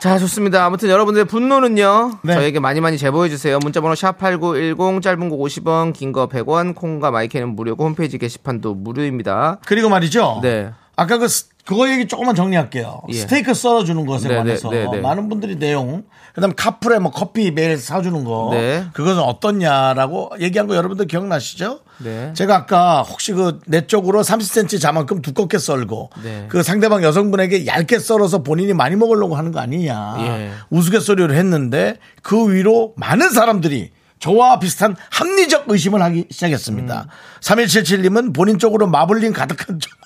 자, 좋습니다. 아무튼 여러분들의 분노는요. 네. 저에게 많이 많이 제보해 주세요. 문자 번호 샵8910 짧은 거 50원, 긴 거 100원, 콩과 마이크는 무료고 홈페이지 게시판도 무료입니다. 그리고 말이죠. 네. 아까 그 스- 그거 얘기 조금만 정리할게요. 예. 스테이크 썰어주는 것에 네, 관해서 네, 네, 네. 많은 분들이 내용, 그다음 카풀에 뭐 커피 매일 사주는 거, 네. 그것은 어떻냐라고 얘기한 거 여러분들 기억나시죠? 네. 제가 아까 혹시 그 내 쪽으로 30cm 자만큼 두껍게 썰고 네. 그 상대방 여성분에게 얇게 썰어서 본인이 많이 먹으려고 하는 거 아니냐 예. 우스갯소리를 했는데 그 위로 많은 사람들이 저와 비슷한 합리적 의심을 하기 시작했습니다. 3177님은 본인 쪽으로 마블링 가득한 [LAUGHS] 쪽으로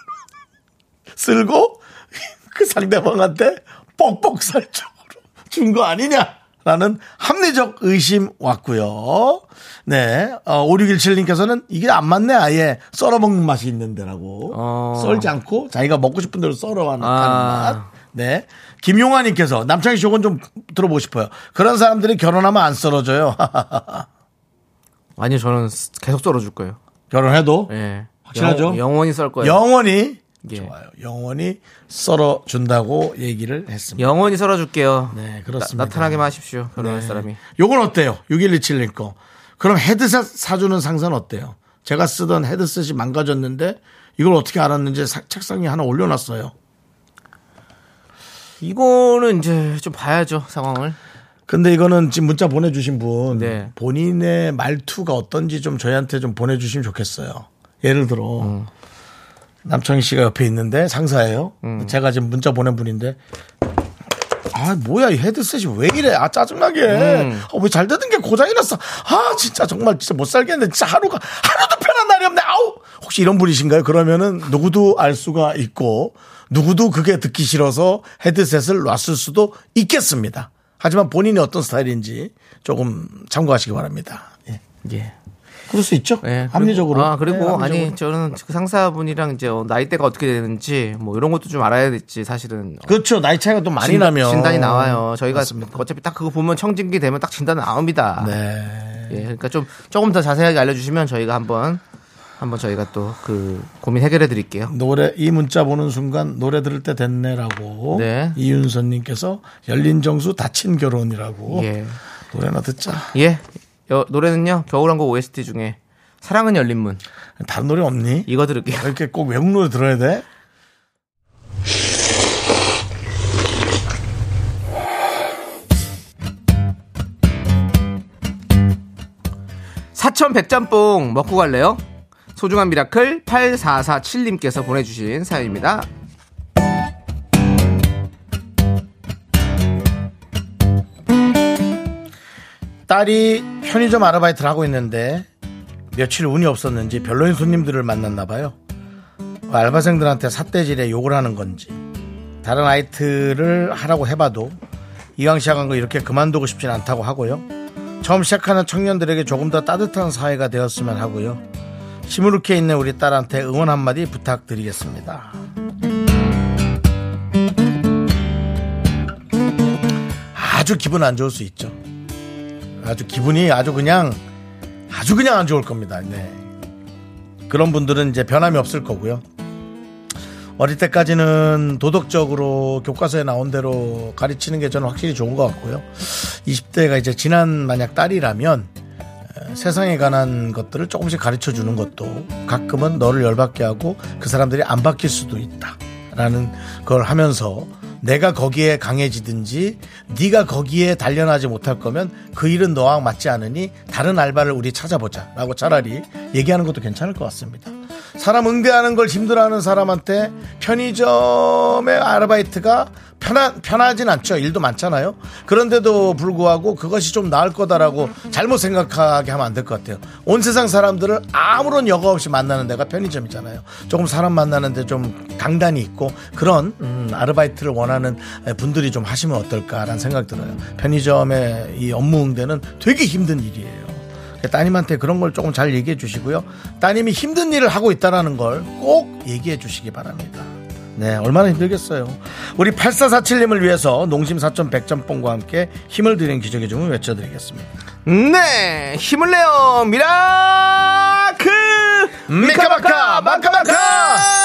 쓸고 [LAUGHS] 그 상대방한테 뻑뻑살 쪽으로 준 거 아니냐 라는 합리적 의심 왔고요. 네. 어, 5617님께서는 이게 안 맞네 아예 썰어먹는 맛이 있는데라고. 어. 썰지 않고 자기가 먹고 싶은 대로 썰어가는 아. 맛. 네. 김용환님께서 남창희 씨 요건 좀 들어보고 싶어요. 그런 사람들이 결혼하면 안 썰어져요. [LAUGHS] 아니요, 저는 계속 썰어줄 거예요. 결혼해도 예. 확실하죠? 영, 영원히 썰 거예요. 영원히 예. 좋아요. 영원히 썰어준다고 얘기를 했습니다. 영원히 썰어줄게요. 네, 그렇습니다. 나, 타나게만 하십시오. 결혼할 사람이. 요건 어때요? 6127님 거. 그럼 헤드셋 사주는 상사는 어때요? 제가 쓰던 헤드셋이 망가졌는데 이걸 어떻게 알았는지 사- 책상에 하나 올려놨어요. 이거는 이제 좀 봐야죠, 상황을. 근데 이거는 지금 문자 보내주신 분 네. 본인의 말투가 어떤지 좀 저희한테 좀 보내주시면 좋겠어요. 예를 들어 음. 남창희 씨가 옆에 있는데 상사예요. 음. 제가 지금 문자 보낸 분인데 아 뭐야 이 헤드셋이 왜 이래 아 짜증나게 음. 아, 왜잘 되던 게 고장이 났어 아 진짜 정말 진짜 못 살겠네 진짜 하루가 하루도 편한 날이 없네 아우 혹시 이런 분이신가요 그러면은 누구도 알 수가 있고 누구도 그게 듣기 싫어서 헤드셋을 놨을 수도 있겠습니다 하지만 본인이 어떤 스타일인지 조금 참고하시기 바랍니다 예. 예. 그럴 수 있죠 예, 그리고- 합리적으로 아, 그리고 네, 합리적으로. 아니, 저는 그 상사분이랑 이제 어, 나이대가 어떻게 되는지 뭐 이런 것도 좀 알아야 될지 사실은. 어, 그렇죠 나이 차이가 또 많이 진단, 나면 진단이 나와요. 저희가 맞습니다. 어차피 딱 그거 보면 청진기 되면 딱 진단 나옵니다. 네. 예, 그러니까 좀 조금 더 자세하게 알려주시면 저희가 한번 한번 저희가 또 그 고민 해결해 드릴게요. 노래 이 문자 보는 순간 노래 들을 때 됐네라고 네. 이윤선님께서 열린 정수 다친 결혼이라고 예, 노래나 듣자 예. 여- 노래는요 겨울왕국 OST 중에 사랑은 열린 문 다른 노래 없니? 이거 들을게요. 왜 이렇게 꼭 외국 노래 들어야 돼? 사천 백짬뽕 먹고 갈래요? 소중한 미라클 8447님께서 보내주신 사연입니다. 딸이 편의점 아르바이트를 하고 있는데 며칠 운이 없었는지 별로인 손님들을 만났나 봐요. 알바생들한테 삿대질에 욕을 하는 건지 다른 아르바이트를 하라고 해봐도 이왕 시작한 거 이렇게 그만두고 싶진 않다고 하고요. 처음 시작하는 청년들에게 조금 더 따뜻한 사회가 되었으면 하고요. 시무룩해 있는 우리 딸한테 응원 한마디 부탁드리겠습니다. 아주 기분 안 좋을 수 있죠. 아주 기분이 아주 그냥 아주 그냥 안 좋을 겁니다. 네. 그런 분들은 이제 변함이 없을 거고요. 어릴 때까지는 도덕적으로 교과서에 나온 대로 가르치는 게 저는 확실히 좋은 것 같고요. 20대가 이제 지난 만약 딸이라면 에, 세상에 관한 것들을 조금씩 가르쳐 주는 것도 가끔은 너를 열받게 하고 그 사람들이 안 바뀔 수도 있다 라는 걸 하면서 내가 거기에 강해지든지 네가 거기에 단련하지 못할 거면 그 일은 너와 맞지 않으니 다른 알바를 우리 찾아보자라고 차라리 얘기하는 것도 괜찮을 것 같습니다. 사람 응대하는 걸 힘들어하는 사람한테 편의점의 아르바이트가 편하, 편하진 않죠. 일도 많잖아요. 그런데도 불구하고 그것이 좀 나을 거다라고 잘못 생각하게 하면 안 될 것 같아요. 온 세상 사람들을 아무런 여과 없이 만나는 데가 편의점이잖아요. 조금 사람 만나는데 좀 강단이 있고 그런 음, 아르바이트를 원하는 분들이 좀 하시면 어떨까라는 생각 들어요. 편의점의 이 업무 응대는 되게 힘든 일이에요. 따님한테 그런 걸 조금 잘 얘기해 주시고요. 따님이 힘든 일을 하고 있다라는 걸 꼭 얘기해 주시기 바랍니다. 네, 얼마나 힘들겠어요. 우리 8447님을 위해서 농심 사천 백짬뽕과 함께 힘을 드리는 기적의 주문 외쳐드리겠습니다. 네, 힘을 내요, 미라클! 미카마카, 마카마카!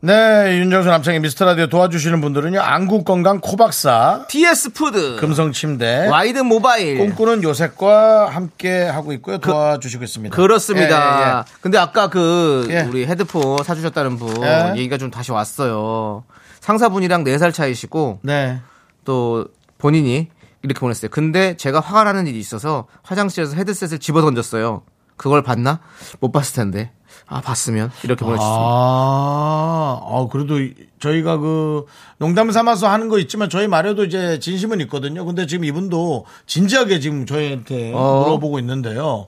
네, 윤정수 남창희의 미스터 라디오 도와주시는 분들은요. 안국 건강 코박사, TS 푸드, 금성 침대, 와이드 모바일. 꿈꾸는 요셉과 함께 하고 있고요. 도와주시고 있습니다. 그렇습니다. 예, 예, 예. 근데 아까 그 예. 우리 헤드폰 사주셨다는 분 예. 얘기가 좀 다시 왔어요. 상사분이랑 4살 차이시고 네. 또 본인이 이렇게 보냈어요. 근데 제가 화가 나는 일이 있어서 화장실에서 헤드셋을 집어 던졌어요. 그걸 봤나? 못 봤을 텐데. 아, 봤으면 이렇게 보내주셨습니다. 아, 아, 그래도 이- 저희가 그 농담 삼아서 하는 거 있지만 저희 말에도 이제 진심은 있거든요. 근데 지금 이분도 진지하게 지금 저희한테 어. 물어보고 있는데요.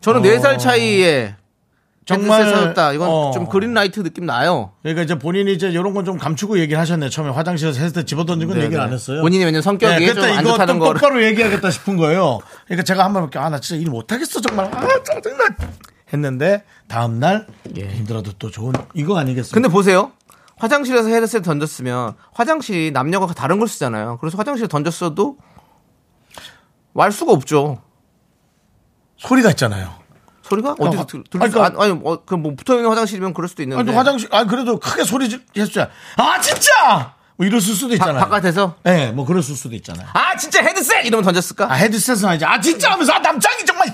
저는 4살 차이에 정말, 사줬다. 이건 어. 좀 그린라이트 느낌 나요. 그러니까 이제 본인이 이제 이런 건 좀 감추고 얘기를 하셨네. 처음에 화장실에서 헤드셋 집어던진 건 네, 얘기를 네. 안 했어요. 본인이 왜냐면 성격이 네, 좀 그때 안 이거 좋다는 좀 거를 똑바로 얘기하겠다 싶은 거예요. 그러니까 제가 한번 이렇게 아, 나 진짜 일 못하겠어, 정말. 아, 짜증나. 했는데, 다음날, 예. 힘들어도 또 좋은, 이거 아니겠어요? 근데 보세요. 화장실에서 헤드셋 던졌으면 화장실이 남녀가 다른 걸 쓰잖아요. 그래서 화장실에 던졌어도 말 수가 없죠. 소리가 있잖아요. 소리가 어디서 화- 들, 들, 아니, 그러니까- 아니, 뭐, 그뭐 붙어 있는 화장실이면 그럴 수도 있는데. 아니, 또 화장실, 아, 그래도 크게 소리 지- 했어요. 아, 진짜! 뭐 이랬을 수도 바, 있잖아요. 바깥에서 네, 뭐 그랬을 수도 있잖아요. 아 진짜 헤드셋 이러면 던졌을까? 아, 헤드셋은 아니지. 아, 진짜 하면서, 아, 남장이 정말!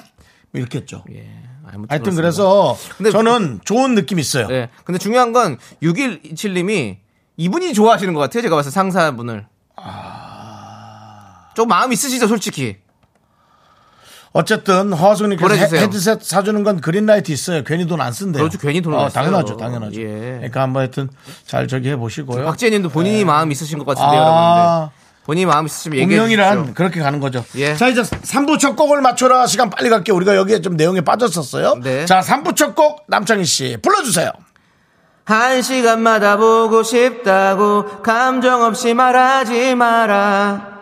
뭐 이렇게 했죠. 예. 아무튼 하여튼. 그래서 근데 저는 좋은 느낌 있어요. 예. 근데 중요한 건 6127님이 이분이 좋아하시는 것 같아요. 제가 봤을 때 상사분을. 좀 마음 있으시죠, 솔직히. 어쨌든 허수님께서. 헤- 헤드셋 사주는 건 그린라이트 있어요. 괜히 돈 안 쓴대요. 그렇죠. 괜히 돈을 어, 안. 당연하죠, 당연하죠. 예. 그러니까 한번 하여튼 잘 저기 해보시고요. 박지혜님도 본인이 마음 있으신 것 같은데 아. 여러분들. 본인이 마음 있으시면 얘기해 운명이란 주십시오. 그렇게 가는 거죠. 예. 자, 이제 3부 첫 곡을 맞춰라. 시간 빨리 갈게요. 우리가 여기에 좀 내용에 빠졌었어요. 네. 자, 3부 첫 곡 남창희 씨 불러주세요. 한 시간마다 보고 싶다고 감정 없이 말하지 마라.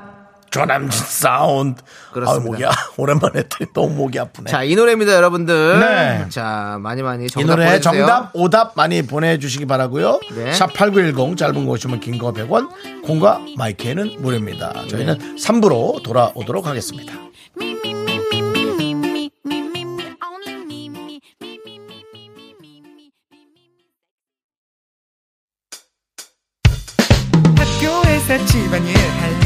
조남진 사운드. 그렇습니다. 아, 목이 아, 오랜만에 했더니 너무 목이 아프네. 자, 이 노래입니다, 여러분들. 네. 자, 많이 많이 정답 이 노래 보내주세요. 정답, 오답 많이 보내주시기 바라고요 네. 샵8910, 짧은 거 오시면 긴 거 100원, 공과 마이크에는 무료입니다. 저희는 네. 3부로 돌아오도록 하겠습니다. 집안일 할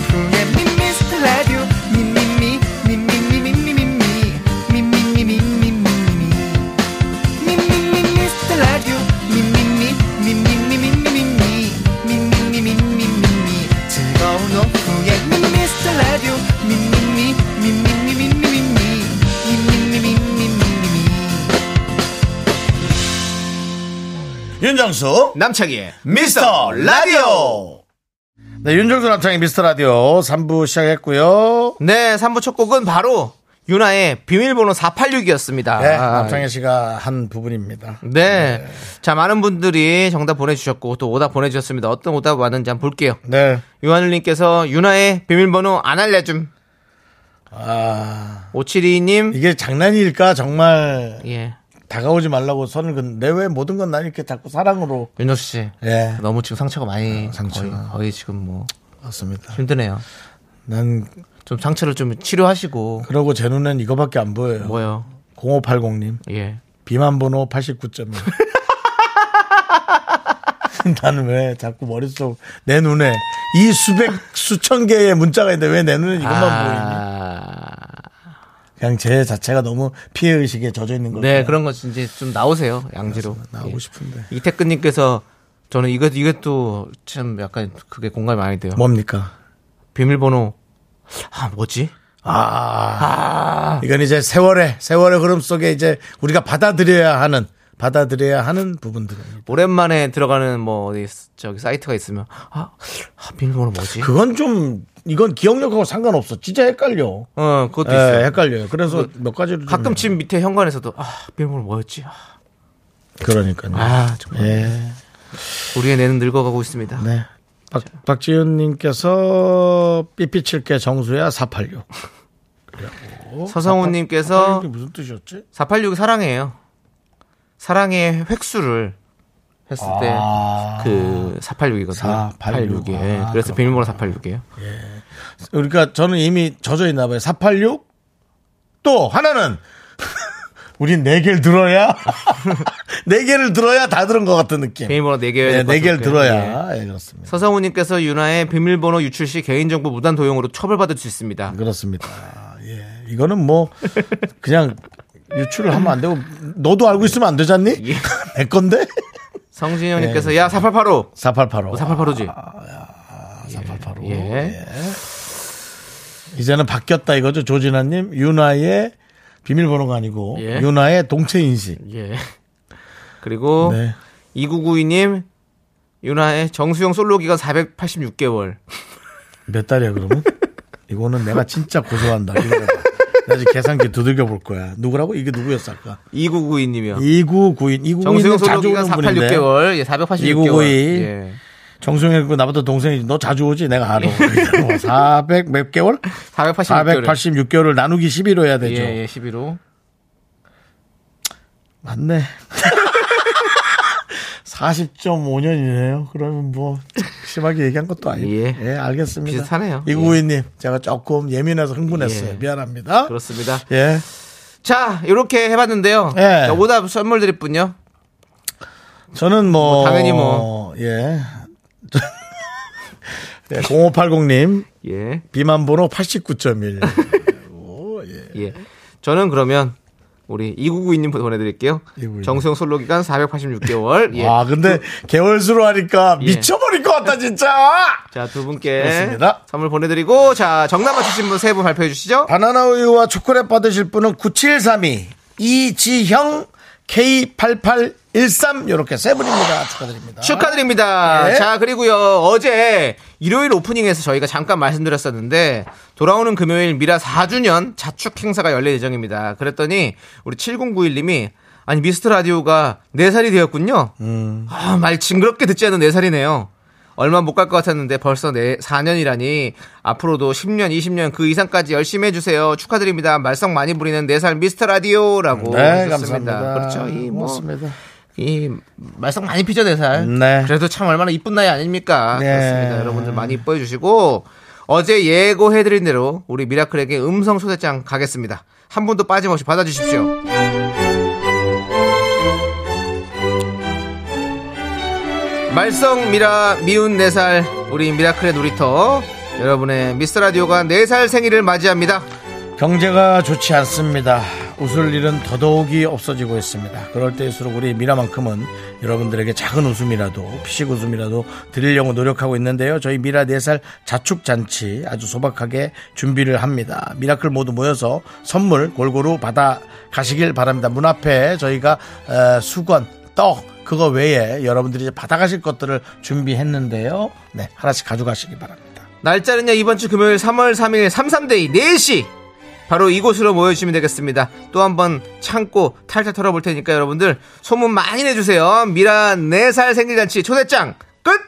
윤정수, 남창희의 미스터 라디오. 네, 윤정수 남창희 미스터 라디오 3부 시작했고요. 네, 3부 첫 곡은 바로 유나의 비밀번호 486이었습니다. 네, 남창희 씨가 한 부분입니다. 네. 자, 많은 분들이 정답 보내주셨고, 또 오답 보내주셨습니다. 어떤 오답 왔는지 한번 볼게요. 네. 유한울님께서 유나의 비밀번호 안 알려줌. 아, 572님, 이게 장난일까? 정말 예. 다가오지 말라고 선을 긋, 내왜 모든 건나 이렇게 자꾸 사랑으로. 윤정수 씨. 예. 너무 지금 상처가 많이, 상처가. 거의, 거의 지금 뭐, 맞습니다. 힘드네요. 난, 좀 상처를 좀 치료하시고, 그러고 제 눈엔 이거밖에 안 보여요. 뭐요? 0580님. 예. 비만 번호 89.1. 나는 왜 자꾸 머릿속, 내 눈에 이 수백, 수천 개의 문자가 있는데 왜 내 눈에 이것만 보이니? 아, 그냥 제 자체가 너무 피해 의식에 젖어 있는 걸까요? 네, 그런 거 이제 좀 나오세요, 양지로. 나오고 예. 싶은데. 이태근님께서 저는 이것, 이것도 참 약간 그게 공감이 많이 돼요. 뭡니까? 비밀번호, 아, 뭐지? 아, 이건 이제 세월의, 세월의 흐름 속에 이제 우리가 받아들여야 하는, 받아들여야 하는 부분들입니다. 오랜만에 들어가는 뭐 어디 저기 사이트가 있으면 아, 아 비밀번호 뭐지? 그건 좀, 이건 기억력하고 상관없어. 진짜 헷갈려. 어 그것도 예, 있어요. 헷갈려요. 그래서 몇 가지를. 좀 가끔. 집 밑에 현관에서도 아 비밀번호 뭐였지? 아, 그러니까요. 아, 정말 예. 우리의 뇌는 늙어가고 있습니다. 네. 박, 박지윤님께서 삐삐 칠게 정수야 486. 서성훈님께서 이게 무슨 뜻이었지? 486이 사랑해요. 사랑의 획수를 했을 아. 때그 486이거든요. 486. 486. 예. 아, 그래서 비밀번호 486이에요. 그러니까 저는 이미 젖어 있나 봐요. 486? 또 하나는 [LAUGHS] 우린 네 개를 들어야 [LAUGHS] 네 개를 들어야 다 들은 것 같은 느낌. 비밀번호 4개. 네, 네 개를 들어야 예, 그렇습니다. 서성우님께서 윤아의 비밀번호 유출 시 개인정보 무단 도용으로 처벌받을 수 있습니다. 그렇습니다. 예. 이거는 뭐 그냥 유출을 하면 안 되고 너도 알고 있으면 안 되잖니? 예. [LAUGHS] 내 건데? 성진영님께서 야 4885. 4885. 4885지. 4885. 예. 예. 이제는 바뀌었다 이거죠. 조진아님. 윤아의 비밀번호가 아니고 예. 윤아의 동체 인식. 예. 그리고 네. 2992님 윤아의 정수영 솔로 기간 486개월. 몇 달이야 그러면? 이거는 내가 진짜 고소한다. 나 지금 계산기 두들겨 볼 거야. 누구라고? 이게 누구였어 아까? 2992님이요. 2992. 2992는 정수영 자주 오는 분인데. 486개월. 예, 486개월. 2992. 예. 정수영이 그 나보다 동생이 너 자주 오지? 내가 알아. 400 몇 개월? 486개월. 486개월을 나누기 12로 해야 되죠. 예, 예, 11호. 맞네. 40.5년이네요. 그러면 뭐 심하게 얘기한 것도 아니고. 예. 예, 알겠습니다. 비슷하네요. 이구이님, 제가 조금 예민해서 흥분했어요. 예. 미안합니다. 그렇습니다. 예. 자, 이렇게 해봤는데요. 예. 자, 오답 선물 드릴 분요. 저는 뭐, 뭐 당연히 뭐. 예. [LAUGHS] 네, 0580님 예. 비만 번호 89.1. 예. 저는 그러면 우리 2992님 보내드릴게요. 2992. 정수영 솔로 기간 486개월. 예. 와, 근데 개월수로 하니까 예. 미쳐버릴 것 같다, 진짜! 자, 두 분께 그렇습니다. 선물 보내드리고, 자, 정답 맞추신 분 세 분 발표해 주시죠. 바나나 우유와 초콜릿 받으실 분은 9732, 이지형, K8813, 요렇게 세 분입니다. 축하드립니다. 축하드립니다. 네. 자, 그리고요, 어제 일요일 오프닝에서 저희가 잠깐 말씀드렸었는데, 돌아오는 금요일 미라 4주년 자축 행사가 열릴 예정입니다. 그랬더니, 우리 7091님이, 아니, 미스터 라디오가 4살이 되었군요. 음. 아, 말 징그럽게 듣지 않은 4살이네요. 얼마 못 갈 것 같았는데 벌써 네, 4년이라니 앞으로도 10년, 20년 그 이상까지 열심히 해주세요. 축하드립니다. 말썽 많이 부리는 4살 미스터 라디오라고 네, 하셨습니다. 감사합니다. 그렇죠. 이 뭐, 고맙습니다. 이 말썽 많이 피죠 4살. 네. 그래도 참 얼마나 이쁜 나이 아닙니까? 네. 그렇습니다. 여러분들 많이 이뻐해 주시고 어제 예고해드린 대로 우리 미라클에게 음성 초대장 가겠습니다. 한 분도 빠짐없이 받아주십시오. 말썽 미라 미운 4살 우리 미라클의 놀이터 여러분의 미스터 라디오가 4살 생일을 맞이합니다. 경제가 좋지 않습니다. 웃을 일은 더더욱이 없어지고 있습니다. 그럴 때일수록 우리 미라만큼은 여러분들에게 작은 웃음이라도 피식 웃음이라도 드리려고 노력하고 있는데요. 저희 미라 4살 자축잔치 아주 소박하게 준비를 합니다. 미라클 모두 모여서 선물 골고루 받아 가시길 바랍니다. 문 앞에 저희가 어, 수건, 떡 그거 외에 여러분들이 이제 받아가실 것들을 준비했는데요. 네 하나씩 가져가시기 바랍니다. 날짜는요 이번 주 금요일 3월 3일 33데이 4시. 바로 이곳으로 모여주시면 되겠습니다. 또 한번 창고 탈탈 털어볼 테니까 여러분들 소문 많이 내주세요. 미라 4살 생일잔치 초대장 끝!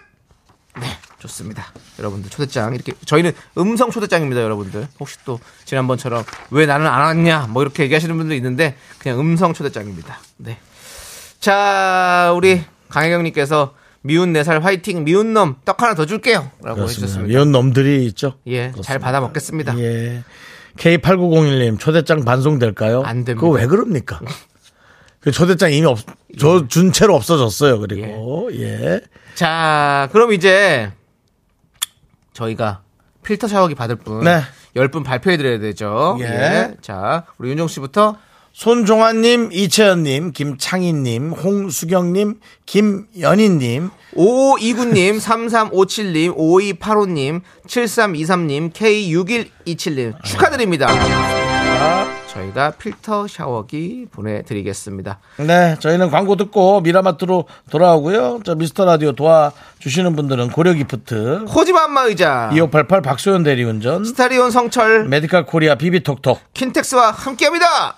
네 좋습니다. 여러분들 초대장 이렇게 저희는 음성 초대장입니다 여러분들. 혹시 또 지난번처럼 왜 나는 안 왔냐 뭐 이렇게 얘기하시는 분들 있는데 그냥 음성 초대장입니다. 네 자, 우리 강혜경님께서 미운 4살 화이팅, 미운 놈, 떡 하나 더 줄게요. 라고 그렇습니다. 해주셨습니다. 미운 놈들이 있죠. 예, 잘 받아 먹겠습니다. 예. K8901님, 초대장 반송될까요? 안 됩니다. 그거 왜 그럽니까? [LAUGHS] 그 초대장 이미 없, 저, 준 채로 없어졌어요, 그리고. 예. 자, 그럼 이제 저희가 필터 샤워기 받을 분. 네. 10분 발표해드려야 되죠. 예. 예. 자, 우리 윤종 씨부터. 손종환님, 이채연님, 김창희님, 홍수경님, 김연희님, 5529님, 3357님, 5285님, 7323님, K6127님 축하드립니다. 저희가 필터 샤워기 보내드리겠습니다. 네, 저희는 광고 듣고 미라마트로 돌아오고요. 저 미스터 라디오 도와주시는 분들은 고려기프트, 코지마 안마 의자, 2588 박소연 대리운전, 스타리온 성철, 메디칼 코리아 비비톡톡, 킨텍스와 함께합니다.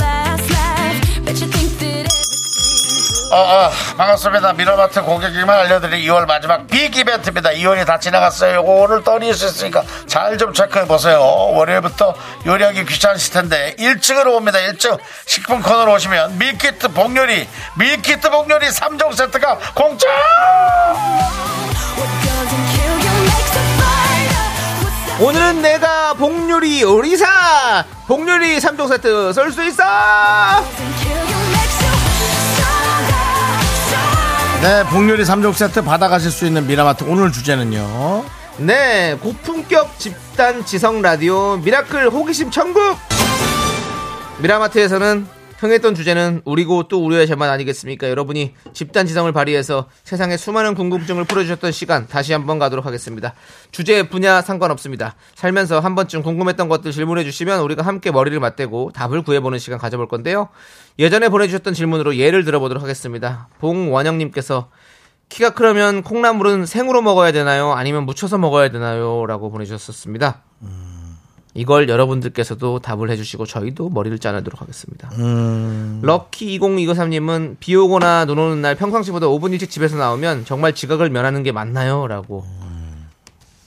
어, 어, 반갑습니다. 미러마트 고객님만 알려드릴 2월 마지막 빅 이벤트입니다. 2월이 다 지나갔어요. 요거 오늘 떠니 수 있으니까 잘 좀 체크해보세요. 월요일부터 요리하기 귀찮으실 텐데 1층으로 옵니다. 1층 식품 코너로 오시면 밀키트 복요리 밀키트 복요리 3종 세트가 공짜! 오늘은 내가 복요리 요리사 복요리 3종 세트 쏠 수 있어 네, 복요리 3종 세트 받아가실 수 있는 미라마트 오늘 주제는요. 네 고품격 집단 지성 라디오 미라클 호기심 천국 미라마트에서는 흥했던 주제는 우리고 또 우리의 제만 아니겠습니까? 여러분이 집단 지성을 발휘해서 세상의 수많은 궁금증을 풀어주셨던 시간 다시 한번 가도록 하겠습니다. 주제 분야 상관없습니다. 살면서 한 번쯤 궁금했던 것들 질문해 주시면 우리가 함께 머리를 맞대고 답을 구해보는 시간 가져볼 건데요. 예전에 보내주셨던 질문으로 예를 들어보도록 하겠습니다. 봉원영님께서 키가 크려면 콩나물은 생으로 먹어야 되나요? 아니면 무쳐서 먹어야 되나요? 라고 보내주셨습니다. 이걸 여러분들께서도 답을 해주시고 저희도 머리를 짜내도록 하겠습니다. 럭키 2023님은 비 오거나 눈 오는 날 평상시보다 5분 일찍 집에서 나오면 정말 지각을 면하는 게 맞나요? 라고.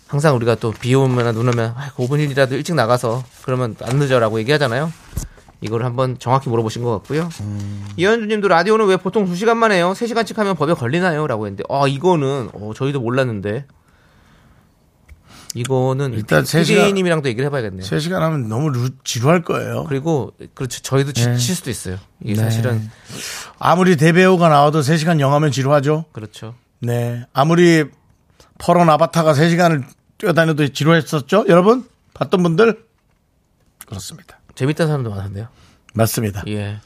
항상 우리가 또 비 오면 눈 오면 아이고, 5분 일이라도 일찍 나가서 그러면 안 늦어라고 얘기하잖아요. 이걸 한번 정확히 물어보신 것 같고요. 이현주 님도 라디오는 왜 보통 2시간만 해요? 3시간씩 하면 법에 걸리나요? 라고 했는데 아 이거는 어, 저희도 몰랐는데 이거는 일단 일단 세 시간- PD님이랑도 얘기를 해봐야겠네요. 3시간 하면 너무 루- 지루할 거예요. 그리고 그렇죠 저희도 지칠 수도 있어요. 이게 네. 사실은 아무리 대배우가 나와도 3시간 영화면 지루하죠. 그렇죠. 네. 아무리 퍼런 아바타가 3시간을 뛰어다녀도 지루했었죠. 여러분? 봤던 분들? 그렇습니다. 재밌다는 사람도 많은데요. 맞습니다. 예.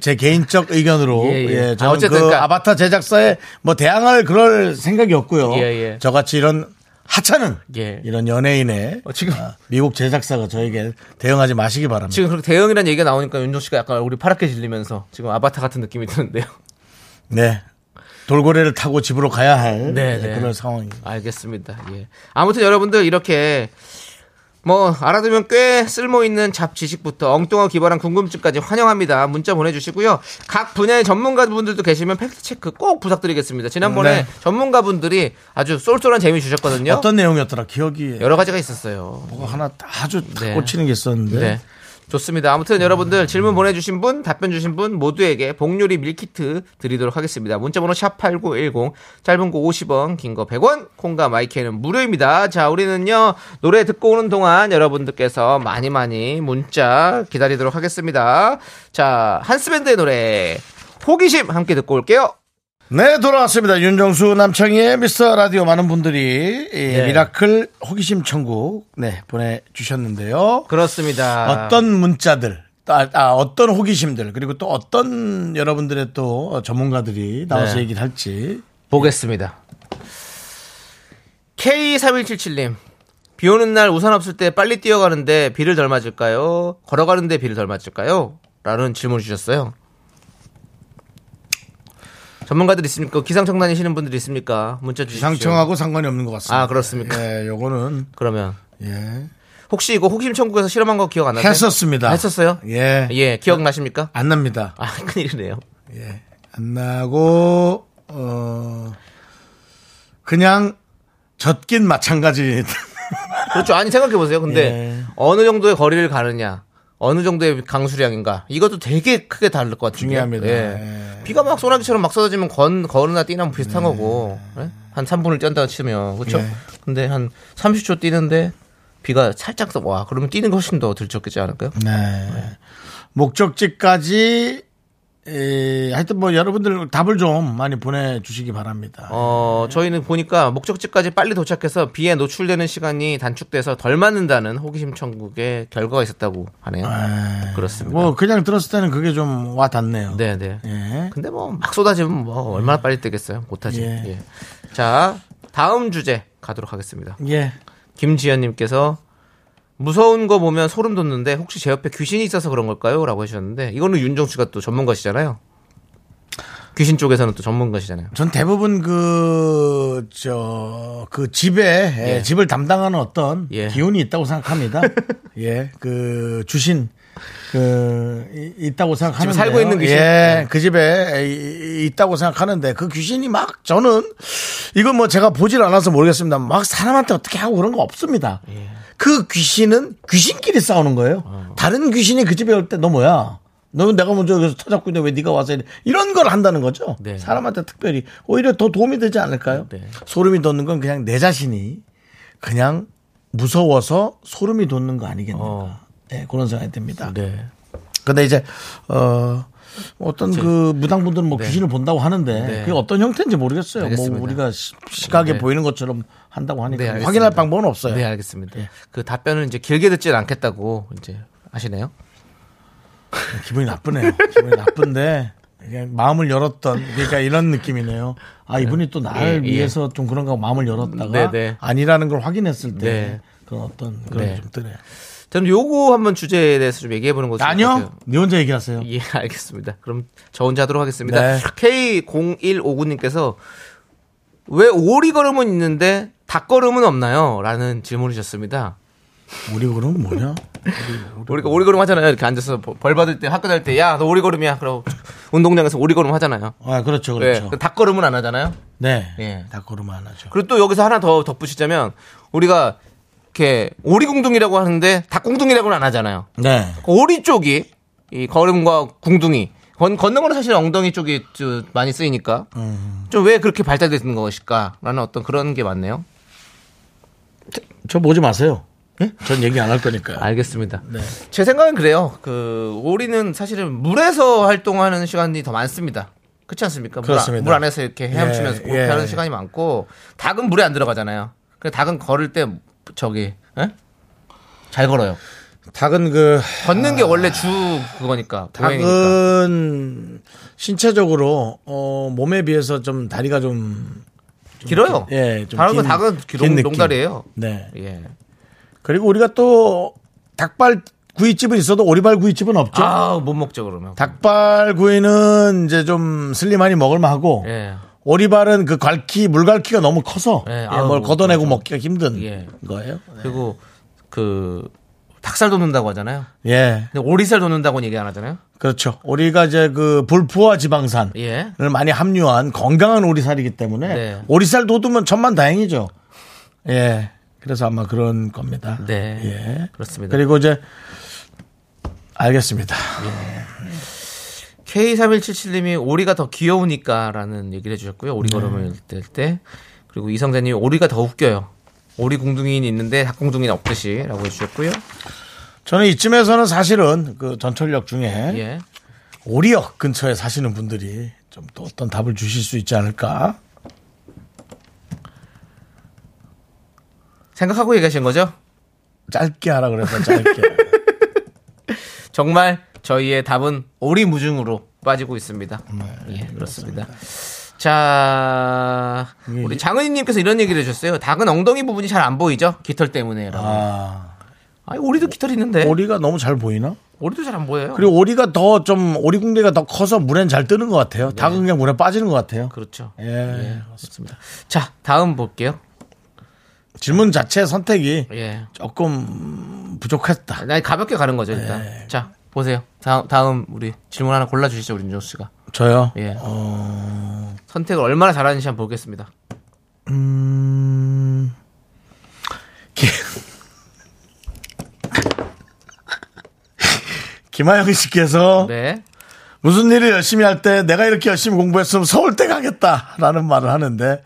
제 개인적 의견으로 예, 예. 예, 아, 저는 어쨌든 그 그러니까- 아바타 제작사에 뭐 대항할 그럴 생각이 없고요. 예, 예. 저같이 이런 하찮은 예. 이런 연예인의 어, 지금 아, 미국 제작사가 저에게 대응하지 마시기 바랍니다. 지금 그렇게 대형이라는 얘기가 나오니까 윤종 씨가 약간 얼굴이 파랗게 질리면서 지금 아바타 같은 느낌이 드는데요. [LAUGHS] 네. 돌고래를 타고 집으로 가야 할 네, 네, 네. 그런 상황입니다. 알겠습니다. 예. 아무튼 여러분들 이렇게 뭐 알아두면 꽤 쓸모 있는 잡 지식부터 엉뚱하고 기발한 궁금증까지 환영합니다. 문자 보내주시고요. 각 분야의 전문가분들도 계시면 팩트 체크 꼭 부탁드리겠습니다. 지난번에 네. 전문가분들이 아주 쏠쏠한 재미 주셨거든요. 어떤 내용이었더라 기억이 여러 가지가 있었어요. 뭐가 하나 아주 탁 네. 꽂히는 게 있었는데 네. 좋습니다. 아무튼 여러분들 질문 보내주신 분, 답변 주신 분 모두에게 복요리 밀키트 드리도록 하겠습니다. 문자번호 샵8910, 짧은 거 50원, 긴 거 100원, 콩과 마이케이는 무료입니다. 자, 우리는요, 노래 듣고 오는 동안 여러분들께서 많이 많이 문자 기다리도록 하겠습니다. 자, 한스밴드의 노래, 호기심 함께 듣고 올게요. 네, 돌아왔습니다. 윤정수 남창희의 미스터 라디오 많은 분들이 이 네. 미라클 호기심 천국 네, 보내주셨는데요. 그렇습니다. 어떤 문자들, 아, 아, 어떤 호기심들, 그리고 또 어떤 여러분들의 또 전문가들이 나와서 네. 얘기를 할지. 보겠습니다. K3177님. 비 오는 날 우산 없을 때 빨리 뛰어가는데 비를 덜 맞을까요? 걸어가는데 비를 덜 맞을까요? 라는 질문을 주셨어요. 전문가들 있습니까? 기상청 다니시는 분들 있습니까? 문자 주십시오. 기상청하고 상관이 없는 것 같습니다. 아, 그렇습니까? 예, 요거는, 그러면 예. 혹시 이거 호기심 천국에서 실험한 거 기억 안 나세요? 했었습니다. 했었어요? 예. 예, 기억나십니까? 안 납니다. 아, 큰일이네요. 예. 안 나고, 어, 그냥 젖긴 마찬가지. 그렇죠. 아니 생각해 보세요. 근데 예. 어느 정도의 거리를 가느냐, 어느 정도의 강수량인가, 이것도 되게 크게 다를 것 같은데. 중요합니다. 예. 예. 비가 막 소나기처럼 막 쏟아지면 건 걸으나 뛰나 비슷한 거고, 예? 한 3분을 뛴다 치면 그렇죠. 예. 근데 한 30초 뛰는데 비가 살짝 써- 와 그러면 뛰는 게 훨씬 더 들썩겠지 않을까요? 네. 목적지까지 에, 하여튼 뭐 여러분들 답을 좀 많이 보내주시기 바랍니다. 어, 저희는 보니까 목적지까지 빨리 도착해서 비에 노출되는 시간이 단축돼서 덜 맞는다는 호기심 천국의 결과가 있었다고 하네요. 그렇습니다. 뭐 그냥 들었을 때는 그게 좀 와 닿네요. 네, 네. 예. 근데 뭐 막 쏟아지면 뭐 얼마나 빨리 뜨겠어요. 못하지. 예. 예. 자, 다음 주제 가도록 하겠습니다. 예. 김지연님께서 무서운 거 보면 소름 돋는데 혹시 제 옆에 귀신이 있어서 그런 걸까요? 라고 하셨는데 이거는 윤정 씨가 또 전문가시잖아요. 귀신 쪽에서는 또 전문가시잖아요. 전 대부분 그, 저, 그 집에, 예, 예. 집을 담당하는 어떤 예. 기운이 있다고 생각합니다. [LAUGHS] 예, 그, 주신, 그, 이- 있다고 생각하는데. 살고 있는 귀신? 예, 네. 그 집에 이- 있다고 생각하는데 그 귀신이 막 저는 이건 뭐 제가 보질 않아서 모르겠습니다. 막 사람한테 어떻게 하고 그런 거 없습니다. 예. 그 귀신은 귀신끼리 싸우는 거예요. 어. 다른 귀신이 그 집에 올 때 너 뭐야? 너 내가 먼저 여기서 터잡고 있는데 왜 네가 와서 이래? 이런 걸 한다는 거죠. 네. 사람한테 특별히 오히려 더 도움이 되지 않을까요? 네. 소름이 돋는 건 그냥 내 자신이 그냥 무서워서 소름이 돋는 거 아니겠는가. 어. 네, 그런 생각이 듭니다. 네. 근데 이제 어 어떤 그 무당분들은 뭐 귀신을 본다고 하는데 네. 그게 어떤 형태인지 모르겠어요. 알겠습니다. 뭐 우리가 시- 시각에 네. 보이는 것처럼 한다고 하니까 네, 알겠습니다. 확인할 방법은 없어요. 네, 알겠습니다. 그 답변을 이제 길게 듣진 않겠다고 이제 하시네요. 기분이 나쁘네요. 기분이 나쁜데 그냥 마음을 열었던 그러니까 이런 느낌이네요. 아 이분이 또 나를 예, 예. 위해서 좀 그런가 마음을 열었다가 네, 네. 아니라는 걸 확인했을 때 네. 그런 어떤 그런 네. 게좀 드네요. 저는 요거 한번 주제에 대해서 좀 얘기해 보는 것도 것 아니요. 네 혼자 얘기하세요. 예, [LAUGHS] 알겠습니다. 그럼 저 혼자 하도록 하겠습니다. 네. K0159님께서 왜 오리걸음은 있는데 닭걸음은 없나요? 라는 질문을 주셨습니다. 우리 그런 뭐냐? [LAUGHS] 우리 가 오리걸음 하잖아요. 이렇게 앉아서 벌 받을 때 학교 다닐 때 야 너 오리걸음이야. 그러고 운동장에서 오리걸음 하잖아요. 아 그렇죠, 네, 그렇죠. 그 닭걸음은 안 하잖아요. 네, 예. 다 걸으면 안 하죠. 그리고 또 여기서 하나 더 덧붙이자면 우리가 이렇게 오리궁둥이라고 하는데 닭궁둥이라고는 안 하잖아요. 네, 오리 쪽이 이 걸음과 궁둥이 건, 걷는 거는 사실 엉덩이 쪽이 좀 많이 쓰이니까 좀왜 그렇게 발달되는 것일까라는 어떤 그런 게 많네요. 저 보지 마세요. 예? 전 얘기 안 할 거니까요. 알겠습니다. 네. 제 생각은 그래요. 그 오리는 사실은 물에서 활동하는 시간이 더 많습니다. 그렇지 않습니까? 물, 그렇습니다. 물 안에서 이렇게 헤엄치면서 예, 예. 하는 시간이 많고 닭은 물에 안 들어가잖아요. 그 닭은 걸을 때 저기 예? 잘 걸어요. 닭은 그 걷는 게 원래 주 그거니까. 고행이니까. 닭은 신체적으로 어, 몸에 비해서 좀 다리가 좀 길어요. 예, 좀 다른 거 긴- 닭은 긴 롱, 느낌. 롱다리예요. 네. 예. 그리고 우리가 또 닭발 구이집은 있어도 오리발 구이집은 없죠. 아, 못 먹죠 그러면. 닭발 구이는 이제 좀 슬림하니 먹을만하고 예. 오리발은 그 갈키 물갈키가 너무 커서 예, 예, 아우, 뭘 걷어내고 그렇죠. 먹기가 힘든 예. 거예요. 그리고 그 닭살 돋는다고 하잖아요. 예, 근데 오리살 돋는다고는 얘기 안 하잖아요. 그렇죠. 우리가 이제 그 불포화 지방산을 예. 많이 함유한 건강한 오리살이기 때문에 네. 오리살 돋으면 천만 다행이죠. 예, 그래서 아마 그런 겁니다. 네. 예. 그렇습니다. 그리고 이제 알겠습니다. K3177님이 오리가 더 귀여우니까라는 얘기를 해주셨고요. 오리 걸음을 뗄 때. 그리고 이성재님이 오리가 더 웃겨요. 오리 궁둥이는 있는데 닭궁둥이는 없듯이라고 해주셨고요. 저는 이쯤에서는 사실은 그 전철역 중에 예. 오리역 근처에 사시는 분들이 좀 또 어떤 답을 주실 수 있지 않을까? 생각하고 얘기하신 거죠? 짧게 하라 그래서 짧게. [LAUGHS] 정말 저희의 답은 오리무중으로 빠지고 있습니다. 예, 그렇습니다. 자, 우리 장은희님께서 이런 얘기를 해주셨어요. 닭은 엉덩이 부분이 잘 안 보이죠? 깃털 때문에라고. 아, 아니, 오리도 깃털 있는데. 오리가 너무 잘 보이나? 오리도 잘 안 보여요. 그리고 오리가 더 좀 오리궁뎅이가 더 커서 물엔 잘 뜨는 것 같아요. 닭은 그냥 물에 빠지는 것 같아요. 그렇죠. 예. 예, 그렇습니다. 자, 다음 볼게요. 질문 자체 선택이 예. 조금 부족했다. 나 가볍게 가는 거죠, 일단. 네. 자, 보세요. 다음, 다음 우리 질문 하나 골라주시죠, 우리 윤정수 씨가. 저요. 예. 어, 선택을 얼마나 잘하는지 한번 보겠습니다. 음, 기- [LAUGHS] 김하영 씨께서 네. 무슨 일을 열심히 할 때 내가 이렇게 열심히 공부했으면 서울대 가겠다라는 말을 하는데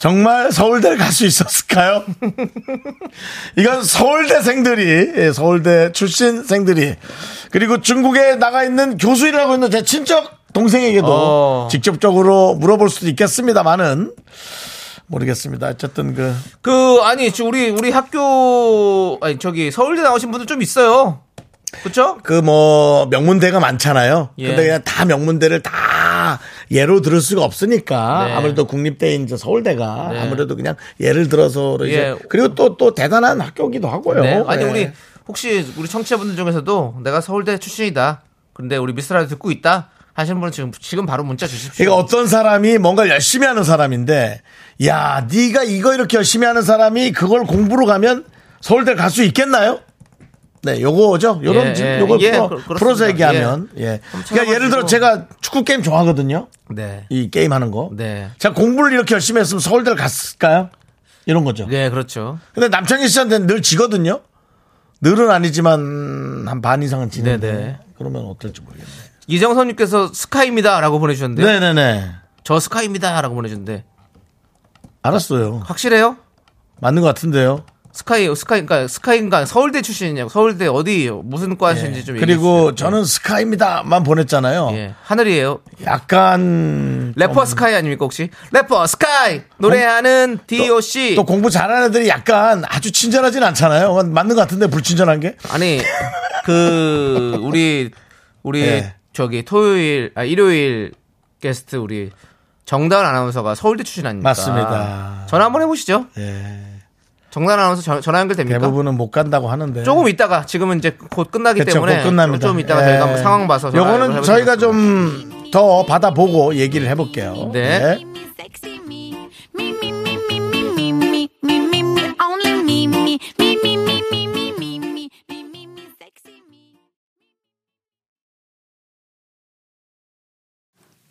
정말 서울대를 갈 수 있었을까요? [LAUGHS] 이건 서울대생들이, 예, 서울대 출신생들이, 그리고 중국에 나가 있는 교수이라고 있는 제 친척 동생에게도 어. 직접적으로 물어볼 수도 있겠습니다만은, 모르겠습니다. 어쨌든 그, 그 아니 저 우리 우리 학교 아니 저기 서울대 나오신 분들 좀 있어요. 그렇죠? 그 뭐 명문대가 많잖아요. 예. 근데 그냥 다 명문대를 다 예로 들을 수가 없으니까 네. 아무래도 국립대인 이제 서울대가 네. 아무래도 그냥 예를 들어서 이제 예. 그리고 또또 대단한 학교기도 하고요. 네. 아니 예. 우리 혹시 우리 청취자분들 중에서도 내가 서울대 출신이다. 근데 우리 미스라디 듣고 있다 하시는 분은 지금 지금 바로 문자 주십시오. 그러니까 어떤 사람이 뭔가 열심히 하는 사람인데 야 네가 이거 이렇게 열심히 하는 사람이 그걸 공부로 가면 서울대 갈 수 있겠나요? 네, 요거죠. 요런 예, 예. 요걸 예, 풀어. 풀어서 얘기하면 예. 한번 그러니까 예를 들어. 제가 축구 게임 좋아하거든요. 네. 이 게임 하는 거. 네. 제가 공부를 이렇게 열심히 했으면 서울대를 갔을까요? 이런 거죠. 네, 그렇죠. 근데 남창희 씨한테는 늘 지거든요. 늘은 아니지만 한 반 이상은 지는데 네네. 그러면 어떨지 모르겠네. 이정선님께서 스카이입니다라고 보내주셨는데 네네네. 저 스카이입니다라고 보내주셨는데 알았어요. 확실해요? 맞는 것 같은데요. 스카이 스카이 그러니까 스카이인가 서울대 출신이냐고 서울대 어디 무슨 과신지 좀 예. 그리고 주세요. 저는 스카이입니다만 보냈잖아요. 예 하늘이에요. 약간 래퍼 스카이 아닙니까 혹시? 래퍼 스카이 노래하는 D.O.C. 또 공부 잘하는 애들이 약간 아주 친절하진 않잖아요. 맞는 것 같은데 불친절한 게. 아니 그 우리 우리 예. 저기 토요일 아 일요일 게스트 우리 정다은 아나운서가 서울대 출신 아닙니까? 맞습니다. 전화 한번 해보시죠. 예. 정단 아나운서 전화 연결됩니까? 대부분은 못 간다고 하는데 조금 있다가 지금은 이제 곧 끝나기 그쵸, 때문에 곧 좀, 있다가 예. 저희가 상황 봐서 요거는 저희가 좀 더 받아보고 얘기를 해볼게요. 네. 네.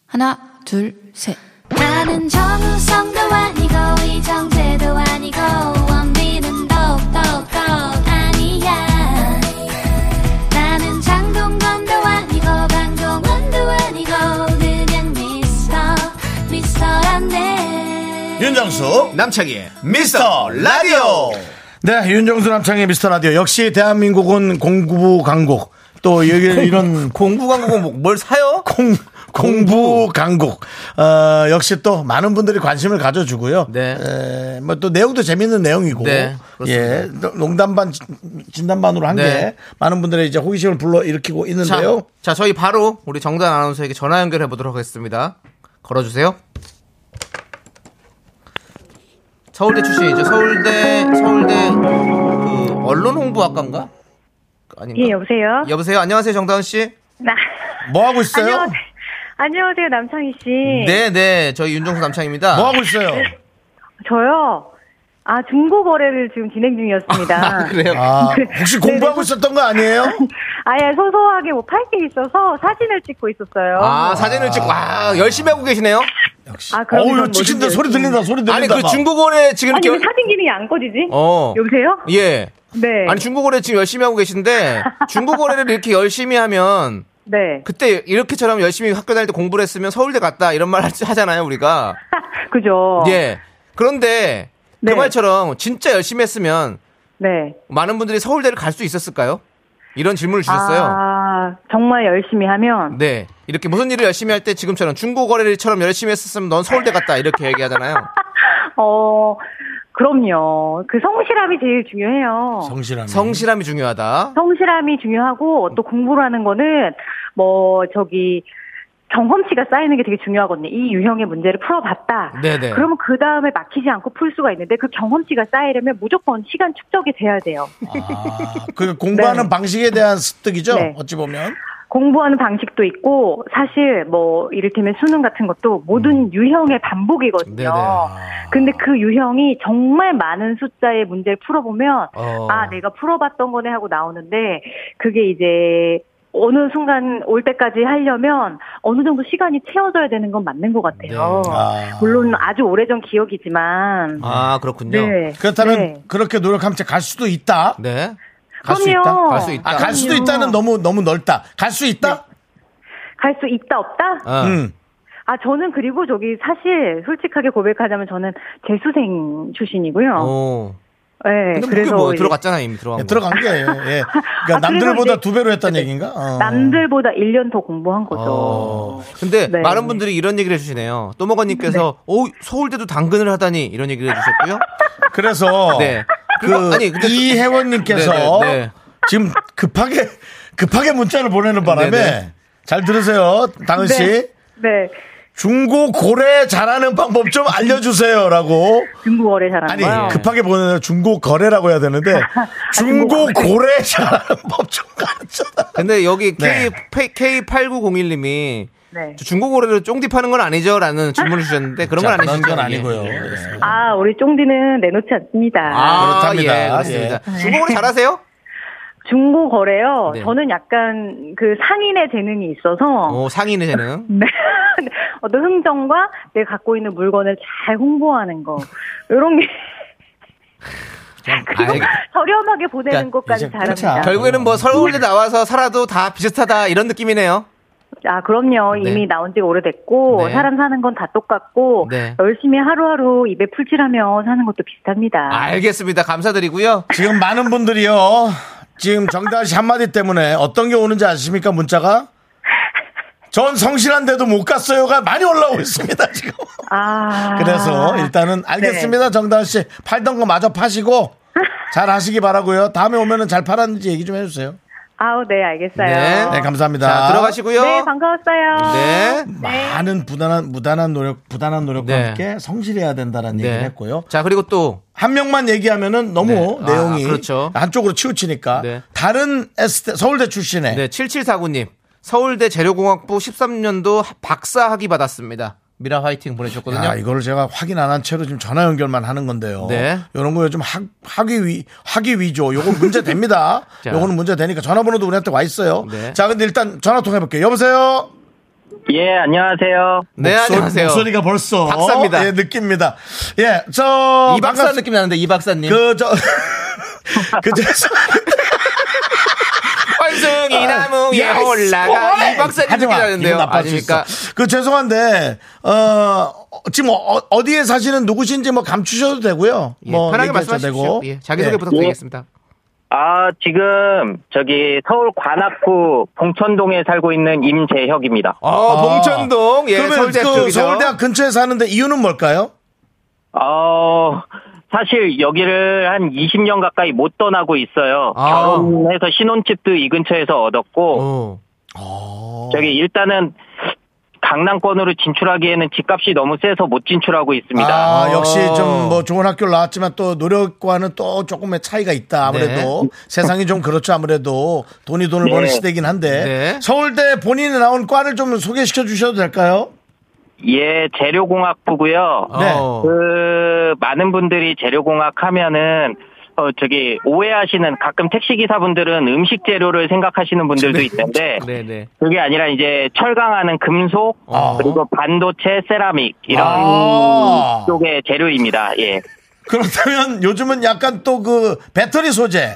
하나, 둘, 셋. 나는 정우성도 아니고 이정재도 아니고 윤정수 남창희의 미스터 라디오. 네, 윤정수 남창의 미스터 라디오. 역시 대한민국은 공부 강국. 또 여기 이런 공부 광고는 뭐- 뭘 사요? 공, 공부 강국. 어, 역시 또 많은 분들이 관심을 가져주고요. 네. 뭐 또 내용도 재밌는 내용이고. 네, 그렇습니다. 예. 농담 반, 진담 반으로 한게 네. 많은 분들의 이제 호기심을 불러 일으키고 자, 있는데요. 자, 저희 바로 우리 정다은 아나운서에게 전화 연결해 보도록 하겠습니다. 걸어주세요. 서울대 출신이죠. 서울대 서울대 그 언론 홍보학과인가? 아닌가? 예, 여보세요? 여보세요. 안녕하세요, 정다은 씨. 나, 뭐 하고 있어요? 안녕하세요. 안녕하세요, 남창희 씨. 네, 네. 저희 윤정수 남창입니다. 뭐 하고 있어요? 저요? 아, 중고 거래를 지금 진행 중이었습니다. [LAUGHS] 그래요? 아, [LAUGHS] 혹시 공부하고 있었던 거 아니에요? [LAUGHS] 아예 소소하게 뭐 팔 게 있어서 사진을 찍고 있었어요. 아, 사진을 찍고 와, 열심히 하고 계시네요. 아, 그럼 어우, 찍힌다. 소리 들린다. 소리 들린다. 아니, 그 막. 중국어에 지금 아니, 이렇게 왜 사진 기능이 안 꺼지지? 어. 여보세요? 예. 네. 아니 중국어를 지금 열심히 하고 계신데 중국어를 이렇게 열심히 하면 네. 그때 이렇게처럼 열심히 학교 다닐 때 공부를 했으면 서울대 갔다 이런 말 하잖아요 우리가 그죠? 예 그런데 네. 그 말처럼 진짜 열심히 했으면 네. 많은 분들이 서울대를 갈 수 있었을까요? 이런 질문을 주셨어요. 아, 정말 열심히 하면. 네 이렇게 무슨 일을 열심히 할 때 지금처럼 중국어래처럼 열심히 했었으면 넌 서울대 갔다 이렇게 얘기하잖아요. [LAUGHS] 어, 그럼요. 그 성실함이 제일 중요해요. 성실함. 성실함이 중요하다. 성실함이 중요하고 또 공부를 하는 거는 뭐 저기 경험치가 쌓이는 게 되게 중요하거든요. 이 유형의 문제를 풀어봤다. 네네. 그러면 그 다음에 막히지 않고 풀 수가 있는데 그 경험치가 쌓이려면 무조건 시간 축적이 돼야 돼요. 아, 그 공부하는 [LAUGHS] 네. 방식에 대한 습득이죠. 네. 어찌 보면. 공부하는 방식도 있고 사실 뭐 이를테면 수능 같은 것도 모든 유형의 반복이거든요. 음. 네네. 근데 그 유형이 정말 많은 숫자의 문제를 풀어보면 어. 아 내가 풀어봤던 거네 하고 나오는데 그게 이제 어느 순간 올 때까지 하려면 어느 정도 시간이 채워져야 되는 건 맞는 것 같아요. 네. 아. 물론 아주 오래전 기억이지만 아 그렇군요. 네. 그렇다면 네. 그렇게 노력하면 갈 수도 있다. 네. 갈수 그럼요. 있다. 갈 수 있다. 아, 갈 수도 그럼요. 있다는 너무 너무 넓다. 갈 수 있다. 갈 수 있다 없다? 어. 음. 아, 저는 그리고 저기 사실 솔직하게 고백하자면 저는 재수생 출신이고요. 오. 네, 어. 근데 그래서 뭐 들어갔잖아요, 이미 들어간 예, 거. 들어간 게 예. [LAUGHS] 그러니까 아, 남들보다 두 배로 했다는 얘기인가? 어. 남들보다 1년 더 공부한 거죠. 어. 근데 네. 많은 분들이 이런 얘기를 해주시네요. 또먹어님께서 오 서울대도 당근을 하다니 이런 얘기를 해주셨고요. [LAUGHS] 그래서 네. 그 아니, 근데 또- 이혜원님께서 네, 네, 네. 지금 급하게 [LAUGHS] 급하게 문자를 보내는 바람에 네, 네. 잘 들으세요, 당은 씨. 네. 중고 고래 잘하는 방법 좀 알려주세요라고. 중국어를 잘하는 아니 거요. 급하게 보내는 중고 거래라고 해야 되는데 [LAUGHS] 중고 중고 고래 잘하는 법 좀 가르쳐다. 근데 여기 네. K, K8901님이 네. 중고 거래로 쫑디 파는 건 아니죠? 라는 질문을 주셨는데 그런 건? 그런 건 예. 아니고요. 예. 아, 우리 쫑디는 내놓지 않습니다. 아, 그렇답니다. 예, 그렇습니다. 예. 중고 거래 잘하세요? 중고 거래요. 네. 저는 약간 그 상인의 재능이 있어서 오, 상인의 재능. [LAUGHS] 네. 어떤 흥정과 내가 갖고 있는 물건을 잘 홍보하는 거 이런 게 [LAUGHS] 그리고 저렴하게 보내는 그러니까 것까지 이제 잘합니다. 그렇죠. 결국에는 뭐 서울대 나와서 살아도 다 비슷하다 이런 느낌이네요. 아 그럼요. 네. 이미 나온 지 오래됐고 네. 사람 사는 건 다 똑같고 네. 열심히 하루하루 입에 풀칠하며 사는 것도 비슷합니다. 알겠습니다. 감사드리고요. 지금 많은 분들이요. 지금 정다은 씨 한마디 때문에 어떤 게 오는지 아십니까 문자가? 전 성실한데도 못 갔어요가 많이 올라오고 [LAUGHS] 있습니다 지금. 아, 그래서 일단은 알겠습니다 정다은 씨 팔던 거 마저 파시고 [LAUGHS] 잘 하시기 바라고요. 다음에 오면은 잘 팔았는지 얘기 좀 해주세요. 아우 네 알겠어요. 네. 네 감사합니다. 자, 들어가시고요. 네, 반가웠어요. 네. 많은 부단한 무단한 노력 부단한 노력과 네. 함께 성실해야 된다는 얘기를 네. 했고요. 자, 그리고 또 한 명만 얘기하면은 너무 네. 아, 내용이 그렇죠. 한쪽으로 치우치니까 네. 다른 S대, 서울대 출신의 네, 7749님. 서울대 재료공학부 13년도 박사 학위 받았습니다. 미라 화이팅 보내주셨거든요. 야, 이거를 제가 확인 안 한 채로 지금 전화 연결만 하는 건데요. 네. 이런 거 요즘 학, 학위 위, 학위 위조. 요거 문제 됩니다. [LAUGHS] 자. 요거는 문제 되니까 전화번호도 우리한테 와 있어요. 네. 자, 근데 일단 전화 통해볼게요. 여보세요? 예, 안녕하세요. 네, 목소- 안녕하세요. 목소리가 벌써. 박사입니다. 예, 느낍니다. 예, 저. 이 박사 반갑- 느낌 나는데 이 박사님. 그, 저. [LAUGHS] 그, 저. [LAUGHS] 월승이 나무에 야, 올라가 씨, 이 박사님 느낌 마. 나는데요. 아닙니까? 그 죄송한데 어 지금 어, 어디에 사시는 누구신지 뭐 감추셔도 되고요. 예, 뭐 편하게 말씀하십시오. 예, 자기소개 예. 부탁드리겠습니다. 아, 지금 저기 서울 관악구 봉천동에 살고 있는 임재혁입니다. 어, 아. 봉천동. 예, 그러면 서울대 그 쪽이죠. 서울대학 근처에 사는데 이유는 뭘까요? 어, 사실 여기를 한 20년 가까이 못 떠나고 있어요. 아. 결혼해서 신혼집도 이 근처에서 얻었고, 어. 저기 일단은 강남권으로 진출하기에는 집값이 너무 세서 못 진출하고 있습니다. 아, 역시 어. 좀뭐 좋은 학교를 나왔지만 또 노력과는 또 조금의 차이가 있다. 아무래도 네. 세상이 좀 그렇죠. 아무래도 돈이 돈을 네. 버는 시대긴 한데 네. 서울대 본인이 나온 과를 좀 소개시켜 주셔도 될까요? 예, 재료공학부고요. 네. 어. 그 많은 분들이 재료공학 하면은 어 저기 오해하시는 가끔 택시 기사분들은 음식 재료를 생각하시는 분들도 있는데 네네. [LAUGHS] 그게 아니라 이제 철강하는 금속 어. 그리고 반도체 세라믹 이런 아. 쪽의 재료입니다. 예. 그렇다면 요즘은 약간 또 그 배터리 소재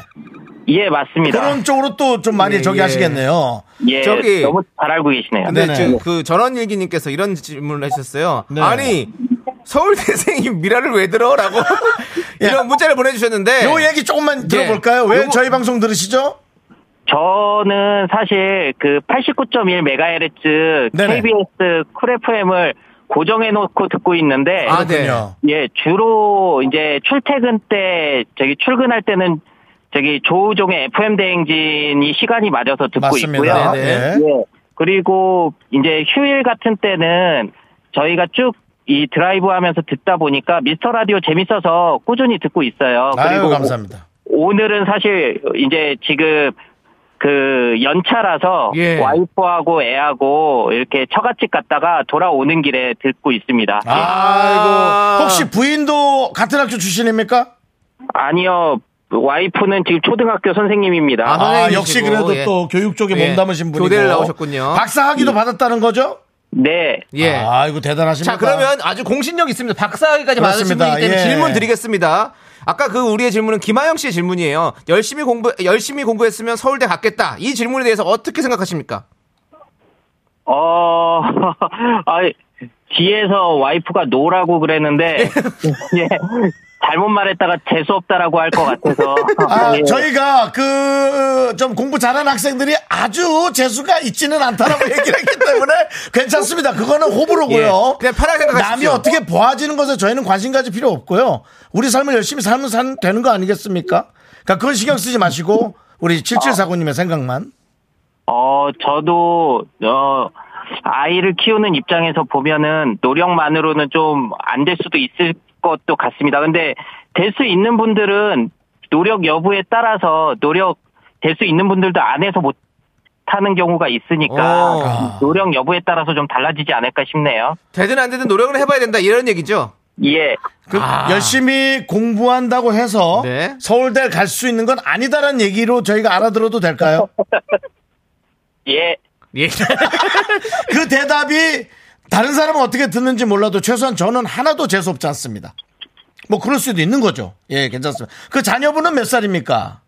예, 맞습니다. 그런 쪽으로 또 좀 많이 예, 저기 예. 하시겠네요. 예, 저기- 너무 잘 알고 계시네요. 근데 네네. 지금 그 전원 일기님께서 이런 질문을 해주셨어요. 네. 아니 서울대생이 미라를 왜 들어라고 [LAUGHS] 이런 문자를 보내주셨는데 요 얘기 조금만 들어볼까요? 왜 네. 요거- 저희 방송 들으시죠? 저는 사실 그 89.1MHz 네네. KBS 쿨 FM을 고정해 놓고 듣고 있는데 아, 네. 예, 주로 이제 출퇴근 때 저기 출근할 때는 저기 조우종의 FM 대행진이 시간이 맞아서 듣고 맞습니다. 있고요. 네, 네. 예. 그리고 이제 휴일 같은 때는 저희가 쭉 이 드라이브 하면서 듣다 보니까 미스터 라디오 재밌어서 꾸준히 듣고 있어요. 아유, 그리고 감사합니다. 오늘은 사실 이제 지금 그 연차라서 예. 와이프하고 애하고 이렇게 처갓집 갔다가 돌아오는 길에 듣고 있습니다. 아이고. 혹시 부인도 같은 학교 출신입니까? 아니요. 와이프는 지금 초등학교 선생님입니다. 아, 아, 역시 그래도 예. 또 교육 쪽에 예. 몸담으신 분이고. 교대를 나오셨군요. 박사 학위도 받았다는 거죠? 네. 예. 아이고 대단하십니다. 자 그러면 아주 공신력 있습니다. 박사학위까지 받으신 그렇습니다. 분이기 때문에 예. 질문 드리겠습니다. 아까 그 우리의 질문은 김하영 씨의 질문이에요. 열심히 공부 열심히 공부했으면 서울대 갔겠다. 이 질문에 대해서 어떻게 생각하십니까? 어, [LAUGHS] 아, 뒤에서 와이프가 노라고 그랬는데 [LAUGHS] 예, 잘못 말했다가 재수 없다라고 할 것 같아서 [LAUGHS] 아, 예. 저희가 그 좀 공부 잘하는 학생들이 아주 재수가 있지는 않다라고 [LAUGHS] 얘기를 했기 때문에 괜찮습니다. 그거는 호불호고요. 예, 그냥 편하게. 남이 어떻게 보아지는 것에 저희는 관심 가질 필요 없고요. 우리 삶을 열심히 살면 산, 되는 거 아니겠습니까? 그러니까 그건 신경 쓰지 마시고 우리 7749님의 생각만. 어, 저도, 어, 아이를 키우는 입장에서 보면은 노력만으로는 좀 안 될 수도 있을 것도 같습니다. 근데 될 수 있는 분들은 노력 여부에 따라서 노력 될 수 있는 분들도 안 해서 못 하는 경우가 있으니까 오. 노력 여부에 따라서 좀 달라지지 않을까 싶네요. 되든 안 되든 노력을 해봐야 된다 이런 얘기죠. 예. 그 아. 열심히 공부한다고 해서 네. 서울대 갈 수 있는 건 아니다라는 얘기로 저희가 알아들어도 될까요? [LAUGHS] 예. [LAUGHS] 예. [LAUGHS] 그 대답이 다른 사람은 어떻게 듣는지 몰라도 최소한 저는 하나도 재수없지 않습니다. 뭐 그럴 수도 있는 거죠. 예, 괜찮습니다. 그 자녀분은 몇 살입니까?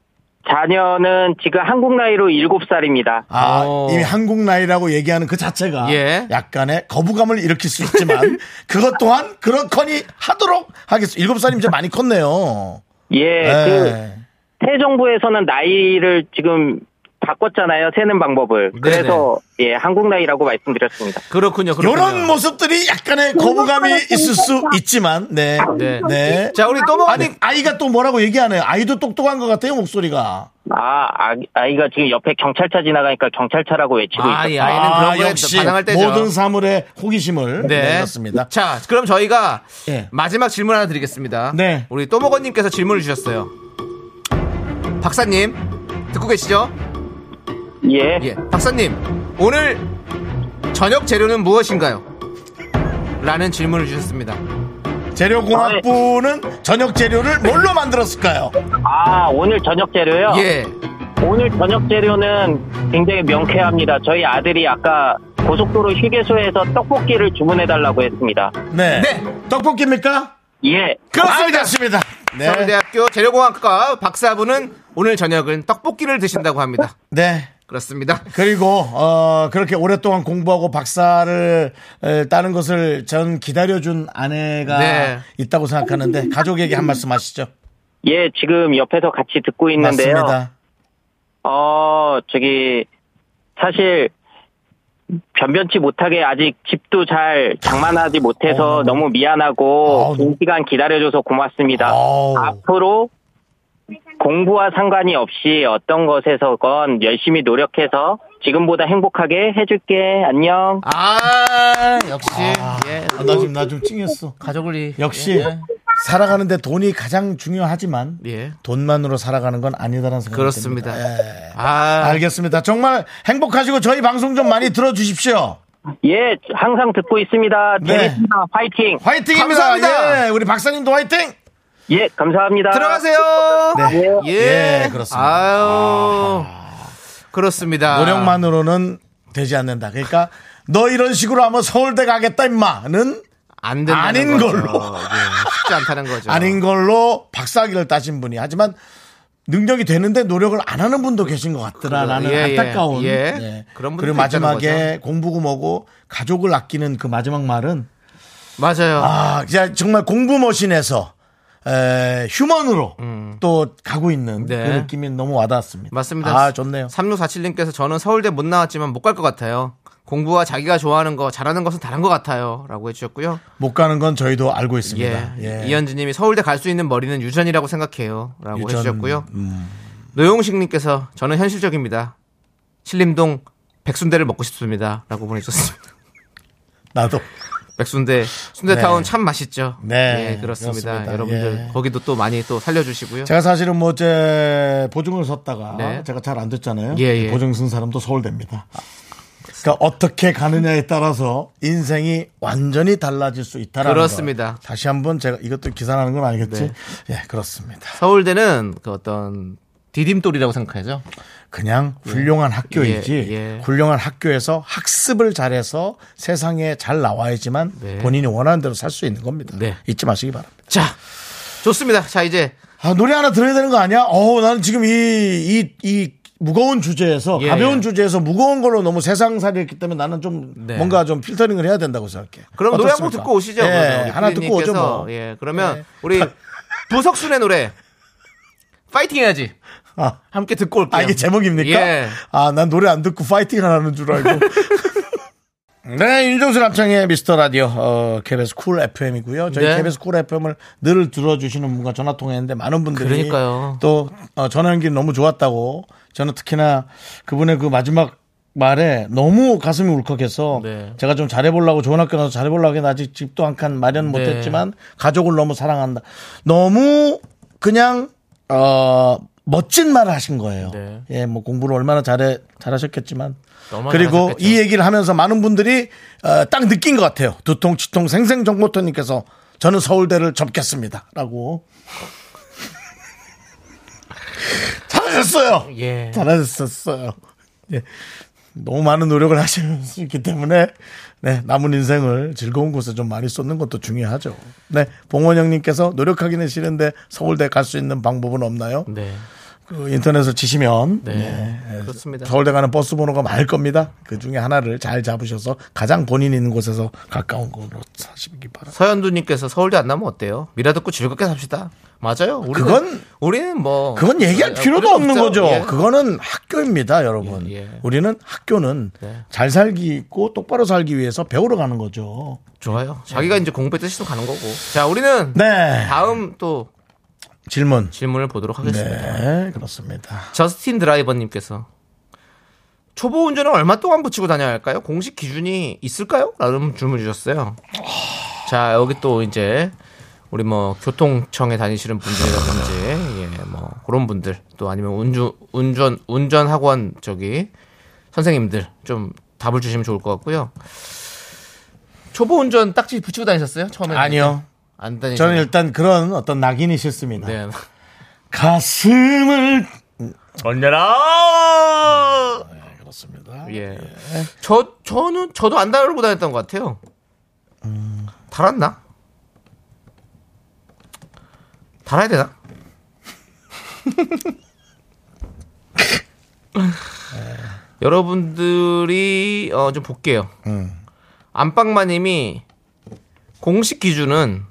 자녀는 지금 한국 나이로 7살입니다. 아, 오. 이미 한국 나이라고 얘기하는 그 자체가 예. 약간의 거부감을 일으킬 수 있지만 [LAUGHS] 그것 또한 그렇거니 하도록 하겠습니다. 일곱 살이면 이제 많이 컸네요. 예. 그 예. 새 정부에서는 나이를 지금 바꿨잖아요. 세는 방법을. 그래서 예, 한국 나이라고 말씀드렸습니다. 그렇군요. 그렇군요. 이런 모습들이 약간의 거부감이 있을 수 있지만, 네. 네. 네. 자, 우리 또 아니, 먹어님. 아이가 또 뭐라고 얘기하네요. 아이도 똑똑한 것 같아요, 목소리가. 아, 아, 이가 지금 옆에 경찰차 지나가니까 경찰차라고 외치고 아, 이 있어요. 아이는 아, 그런 거에 역시 반항할 때죠. 모든 사물의 호기심을 네. 내렸습니다. 자, 그럼 저희가 예. 마지막 질문 하나 드리겠습니다. 네. 우리 또먹어님께서 질문을 주셨어요. 박사님, 듣고 계시죠? 예. 예. 박사님, 오늘 저녁 재료는 무엇인가요? 라는 질문을 주셨습니다. 재료공학부는 저녁 재료를 뭘로 만들었을까요? 아, 오늘 저녁 재료요? 예. 오늘 저녁 재료는 굉장히 명쾌합니다. 저희 아들이 아까 고속도로 휴게소에서 떡볶이를 주문해달라고 했습니다. 네. 네. 떡볶이입니까? 예. 그렇습니다. 알겠습니다. 네. 서울대학교 재료공학과 박사부는 오늘 저녁은 떡볶이를 드신다고 합니다. 네. 그렇습니다. 그리고 어 그렇게 오랫동안 공부하고 박사를 에, 따는 것을 전 기다려준 아내가 네. 있다고 생각하는데 가족에게 한 말씀 하시죠. 예, 지금 옆에서 같이 듣고 있는데요. 맞습니다. 어, 저기, 사실, 변변치 못하게 아직 집도 잘 장만하지 못해서 어, 너무 미안하고, 긴 시간 기다려줘서 고맙습니다. 아우. 앞으로 공부와 상관이 없이 어떤 것에서건 열심히 노력해서 지금보다 행복하게 해줄게. 안녕. 아, 역시. 예. 아, 나 지금 나 좀 찡했어. 가족을 이- 역시 예. 살아가는데 돈이 가장 중요하지만 예. 돈만으로 살아가는 건 아니다라는 생각이 그렇습니다. 듭니다. 예. 아, 알겠습니다. 정말 행복하시고 저희 방송 좀 많이 들어주십시오. 예, 항상 듣고 있습니다. 네. 재밌습니다. 화이팅! 화이팅입니다. 감사합니다. 예, 우리 박사님도 화이팅. 예, 감사합니다. 들어가세요. 네. 예. 예, 그렇습니다. 아유. 그렇습니다. 노력만으로는 되지 않는다. 그러니까 너 이런 식으로 하면 서울대 가겠다 임마는 안 된다는 아닌 거죠. 걸로. 예, 쉽지 않다는 거죠. 아닌 걸로 박사학위를 따신 분이 하지만 능력이 되는데 노력을 안 하는 분도 계신 것 같더라라는 예, 예, 안타까운 예. 네. 그런 그리고 마지막에 공부고 뭐고 가족을 아끼는 그 마지막 말은 맞아요. 아 진짜 정말 공부 머신에서 에, 휴먼으로 또 가고 있는 음. 네. 그 느낌이 너무 와닿았습니다. 맞습니다. 아 좋네요. 3647님께서 저는 서울대 못 나왔지만 못 갈 것 같아요. 공부와 자기가 좋아하는 거, 잘하는 것은 다른 것 같아요. 라고 해주셨고요. 못 가는 건 저희도 알고 있습니다. 예. 예. 이현주 님이 서울대 갈 수 있는 머리는 유전이라고 생각해요. 라고 유전, 해주셨고요. 음. 노용식 님께서 저는 현실적입니다. 신림동 백순대를 먹고 싶습니다. 라고 보내주셨습니다. 나도 백순대, 순대타운 네. 참 맛있죠. 네, 예, 그렇습니다. 그렇습니다. 여러분들 예. 거기도 또 많이 또 살려주시고요. 제가 사실은 뭐 제 보증을 섰다가 네. 제가 잘안 듣잖아요. 예, 예. 보증 쓴 사람도 서울대입니다. 그러니까 어떻게 가느냐에 따라서 인생이 완전히 달라질 수 있다라는 그렇습니다. 거. 다시 한번 제가 이것도 기사하는 건 아니겠지? 네. 예, 그렇습니다. 서울대는 그 어떤 디딤돌이라고 생각하죠. 그냥 훌륭한 학교이지 예, 예. 훌륭한 학교에서 학습을 잘해서 세상에 잘 나와야지만 네. 본인이 원하는 대로 살 수 있는 겁니다. 네. 잊지 마시기 바랍니다. 자, 좋습니다. 자, 이제 아, 노래 하나 들어야 되는 거 아니야? 어, 나는 지금 이, 이, 이 무거운 주제에서 예, 가벼운 예. 주제에서 무거운 걸로 너무 세상살이 했기 때문에 나는 좀 네. 뭔가 좀 필터링을 해야 된다고 생각해. 그럼 노래 한 곡? 듣고 오시죠. 예, 하나 듣고 오죠. 뭐. 예, 그러면 네. 우리 [LAUGHS] 부석순의 노래 파이팅 해야지. 아, 함께 듣고 올게요. 아, 이게 제목입니까? 예. 아, 난 노래 안 듣고 파이팅 하라는 줄 알고. [LAUGHS] 네, 윤정수 남창희의 미스터 라디오, 어, KBS 쿨 FM이고요. 저희 네. KBS 쿨 FM을 늘 들어주시는 분과 전화 통화했는데 많은 분들이 그러니까요. 또 어, 전화 연기 너무 좋았다고 저는 특히나 그분의 그 마지막 말에 너무 가슴이 울컥해서 네. 제가 좀 잘해보려고 좋은 학교 가서 잘해보려고 했는데 아직 집도 한 칸 마련 네. 못했지만 가족을 너무 사랑한다. 너무 그냥 어 멋진 말을 하신 거예요. 네. 예, 뭐 공부를 얼마나 잘해 잘하셨겠지만 그리고 잘하셨겠죠. 이 얘기를 하면서 많은 분들이 어, 딱 느낀 것 같아요. 두통, 치통, 생생정보터님께서 저는 서울대를 접겠습니다라고 [LAUGHS] 잘하셨어요. 예. 잘하셨었어요. 예. 너무 많은 노력을 하실 수 있기 때문에 네, 남은 인생을 즐거운 곳에 좀 많이 쏟는 것도 중요하죠. 네, 봉원영님께서 노력하기는 싫은데 서울대 갈 수 있는 방법은 없나요? 네. 그 인터넷을 치시면 네. 네, 그렇습니다. 서울대 가는 버스 번호가 많을 겁니다. 그 중에 하나를 잘 잡으셔서 가장 본인 있는 곳에서 가까운 곳으로 사시기 바랍니다. 서현두님께서 서울대 안 나면 어때요? 미라 듣고 즐겁게 삽시다. 맞아요. 우리는, 그건- 우리는 뭐 그건 얘기할 아, 필요도 필요 없는 없죠. 거죠. 예. 그거는 학교입니다, 여러분. 예, 예. 우리는 학교는 네. 잘 살기 있고 똑바로 살기 위해서 배우러 가는 거죠. 좋아요. 자기가 이제 공부에 뜻이 가는 거고. 자, 우리는 네. 다음 또 질문. 질문을 보도록 하겠습니다. 네, 그렇습니다. 저스틴 드라이버님께서 초보 운전은 얼마 동안 붙이고 다녀야 할까요? 공식 기준이 있을까요? 라는 질문 주셨어요. 자, 여기 또 이제 우리 뭐 교통청에 다니시는 분들이라든지 예, 뭐 그런 분들 또 아니면 운전 운전 운전 학원 저기 선생님들 좀 답을 주시면 좋을 것 같고요. 초보 운전 딱지 붙이고 다니셨어요? 처음에 아니요. 안 다니. 저는 일단 그런 어떤 낙인이 싫습니다. 네. 가슴을 언제나 그렇습니다. 예. 저 저는 저도 안 달고 다녔던 것 같아요. 달았나? 달아야 되나? [LAUGHS] 여러분들이 어, 좀 볼게요. 안방마님이 공식 기준은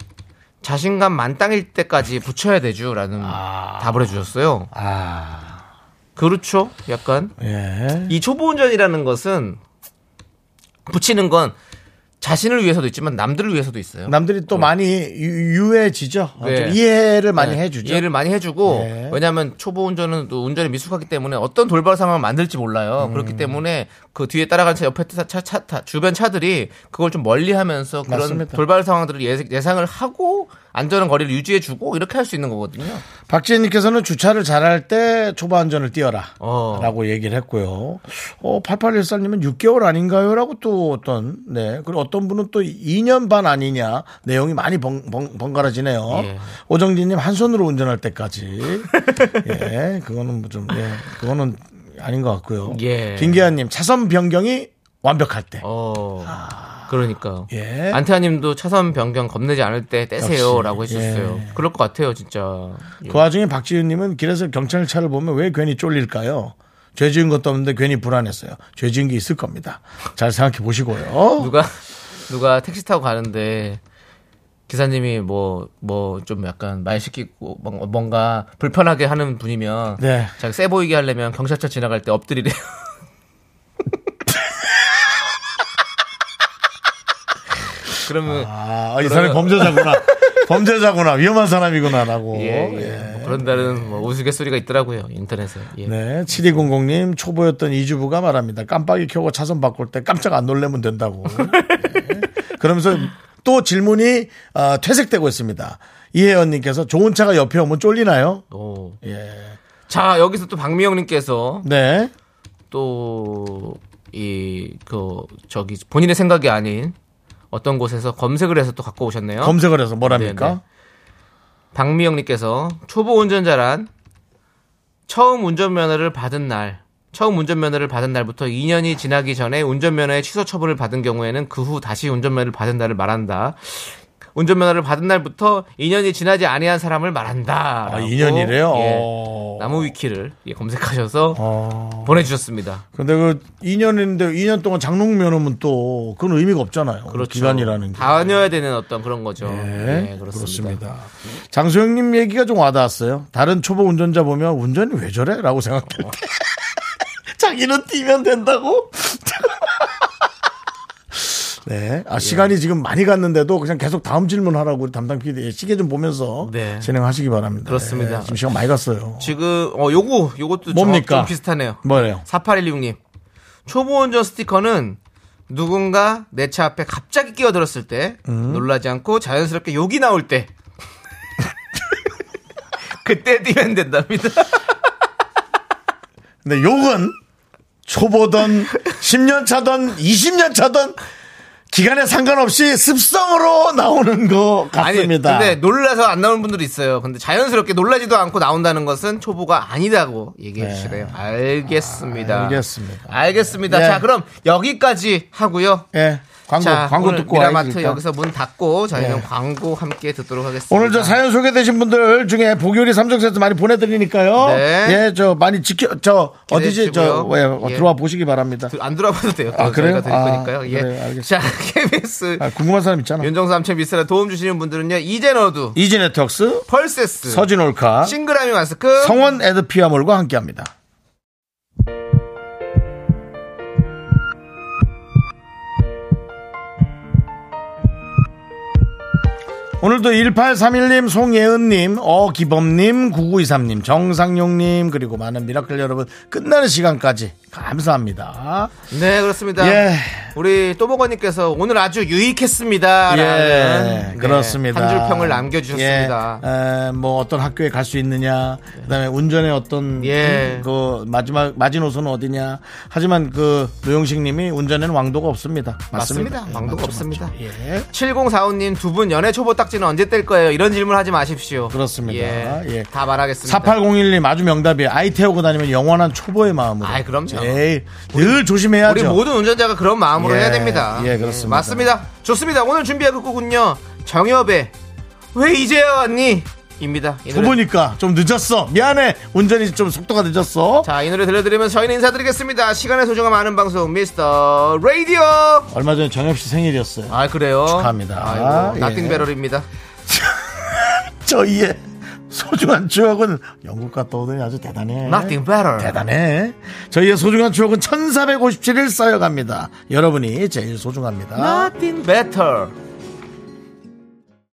자신감 만땅일 때까지 붙여야 되죠라는 답을 해주셨어요. 아, 그렇죠. 약간 예. 이 초보 운전이라는 것은 붙이는 건 자신을 위해서도 있지만 남들을 위해서도 있어요. 남들이 또 많이 유- 유해지죠. 어, 네. 좀 이해를 많이 네, 해주죠. 이해를 많이 해주고 네. 왜냐하면 초보 운전은 또 운전이 미숙하기 때문에 어떤 돌발 상황을 만들지 몰라요. 음. 그렇기 때문에 그 뒤에 따라가는 차 옆에 차, 차, 차, 차- 주변 차들이 그걸 좀 멀리하면서 그런 맞습니다. 돌발 상황들을 예- 예상을 하고 안전한 거리를 유지해주고 이렇게 할 수 있는 거거든요. 박지혜님께서는 주차를 잘할 때 초보 안전을 띄어라. 어. 라고 얘기를 했고요. 어, 8814님은 6개월 아닌가요? 라고 또 어떤, 네. 그리고 어떤 분은 또 2년 반 아니냐. 내용이 많이 번, 번, 번갈아지네요. 예. 오정진님 한 손으로 운전할 때까지. [LAUGHS] 예. 그거는 뭐 좀, 예. 그거는 아닌 것 같고요. 예. 김기아님 차선 변경이 완벽할 때. 어. 그러니까요. 예. 안태아님도 차선 변경 겁내지 않을 때 떼세요라고 해주셨어요. 예. 그럴 것 같아요, 진짜. 예. 그 와중에 박지윤님은 길에서 경찰차를 보면 왜 괜히 쫄릴까요? 죄 지은 것도 없는데 괜히 불안했어요. 죄 지은 게 있을 겁니다. 잘 생각해 보시고요. 누가 누가 택시 타고 가는데 기사님이 뭐 뭐 좀 약간 말 시키고 뭔- 뭔가 불편하게 하는 분이면 네. 자기 세 보이게 하려면 경찰차 지나갈 때 엎드리래요. 그러면 아, 이 사람이 범죄자구나. 범죄자구나. 위험한 사람이구나라고. 예, 예. 뭐 그런다는 뭐 우스갯소리가 있더라고요 인터넷에. 예. 네. 7200님 초보였던 이주부가 말합니다. 깜빡이 켜고 차선 바꿀 때 깜짝 안 놀래면 된다고. 네. [LAUGHS] 그러면서 또 질문이 어, 퇴색되고 있습니다. 이혜연님께서 좋은 차가 옆에 오면 쫄리나요? 오. 예. 자 여기서 또 박미영님께서 네. 또 이 그 저기 본인의 생각이 아닌 어떤 곳에서 검색을 해서 또 갖고 오셨네요. 검색을 해서 뭐랍니까? 네, 네. 박미영님께서 초보 운전자란 처음 운전면허를 받은 날, 처음 운전면허를 받은 날부터 2년이 지나기 전에 운전면허의 취소 처분을 받은 경우에는 그 후 다시 운전면허를 받은 날을 말한다. 운전면허를 받은 날부터 2년이 지나지 아니한 사람을 말한다. 아, 2년이래요? 어. 나무 위키를 예, 검색하셔서 어. 보내주셨습니다. 근데 그 2년인데 2년 동안 장롱 면허면 또 그건 의미가 없잖아요. 그렇죠. 기간이라는 게. 다녀야 되는 어떤 그런 거죠. 네, 예, 그렇습니다. 장소영님 얘기가 좀 와닿았어요. 다른 초보 운전자 보면 운전이 왜 저래? 라고 생각할 때. [LAUGHS] 자기는 뛰면 된다고? 네. 아, 시간이 지금 많이 갔는데도 그냥 계속 다음 질문 하라고 우리 담당 PD 시계 좀 보면서 네. 진행하시기 바랍니다. 그렇습니다. 네, 지금 시간 많이 갔어요. 지금 어 요거 요것도 뭡니까? 좀 비슷하네요. 뭐래요? 4816님. 초보 운전 스티커는 누군가 내 차 앞에 갑자기 끼어들었을 때 음. 놀라지 않고 자연스럽게 욕이 나올 때 [LAUGHS] 그때 뛰면 된답니다. 근데 욕은 초보든 10년 차든 20년 차든 기간에 상관없이 습성으로 나오는 것 같습니다. 아니, 근데 놀라서 안 나오는 분들이 있어요. 근데 자연스럽게 놀라지도 않고 나온다는 것은 초보가 아니다고 얘기해 네. 주시래요. 알겠습니다. 알겠습니다. 알겠습니다. 예. 자, 그럼 여기까지 하고요. 예. 광고, 자, 광고 듣고 미라마트. 여기서 문 닫고 저희는 예. 광고 함께 듣도록 하겠습니다. 오늘 저 사연 소개되신 분들 중에 보교리 3종 세트 많이 보내드리니까요. 네. 예, 저 많이 지켜, 저 어디지, 저, 예, 예. 들어와 보시기 바랍니다. 그- 안 들어봐도 돼요. 아, 아, 그래요? 드릴 아, 거니까요. 예. 그래요, 알겠습니다. 자, [LAUGHS] KBS 아, 궁금한 사람 있잖아. 윤정수 남친 미스라 도움 주시는 분들은요. 이젠어두, 이지네트웍스, 펄세스, 서진올카, 싱그라미 마스크, 성원 에드피아몰과 함께 합니다. 오늘도 1831님, 송예은님, 어기범님, 9923님, 정상용님, 그리고 많은 미라클 여러분, 끝나는 시간까지 감사합니다. 네, 그렇습니다. 예. 우리 또보거님께서 오늘 아주 유익했습니다. 예, 그렇습니다. 한 줄 평을 남겨주셨습니다. 예, 에, 뭐 어떤 학교에 갈 수 있느냐, 그다음에 운전의 어떤 예. 음, 그 마지막 마지노선은 어디냐. 하지만 그 노영식님이 운전에는 왕도가 없습니다. 맞습니다. 맞습니다. 예, 왕도가 맞죠, 없습니다. 맞죠. 예. 7045님 두 분 연애 초보 딱지는 언제 뗄 거예요? 이런 질문 하지 마십시오. 그렇습니다. 예. 예. 다 말하겠습니다. 4801님 아주 명답이에요. 아이 태우고 다니면 영원한 초보의 마음으로. 아이, 그럼요. 에이, 늘 조심해야죠. 우리 모든 운전자가 그런 마음으로 예, 해야 됩니다. 예, 그렇습니다. 맞습니다. 좋습니다. 오늘 준비할 곡은요. 정엽의 왜 이제야 왔니? 입니다. 이 노래- 초보니까 좀 늦었어. 미안해. 운전이 좀 속도가 늦었어. 자, 이 노래 들려드리면서 저희는 인사드리겠습니다. 시간의 소중함 아는 방송 미스터 라디오. 얼마 전에 정엽 씨 생일이었어요. 아, 그래요? 축하합니다. 아이고, 예. 나띵 배럴입니다. [LAUGHS] 저희의 소중한 추억은 영국 갔다 오더니 아주 대단해. Nothing better. 대단해. 저희의 소중한 추억은 1457일 쌓여갑니다. 여러분이 제일 소중합니다. Nothing better.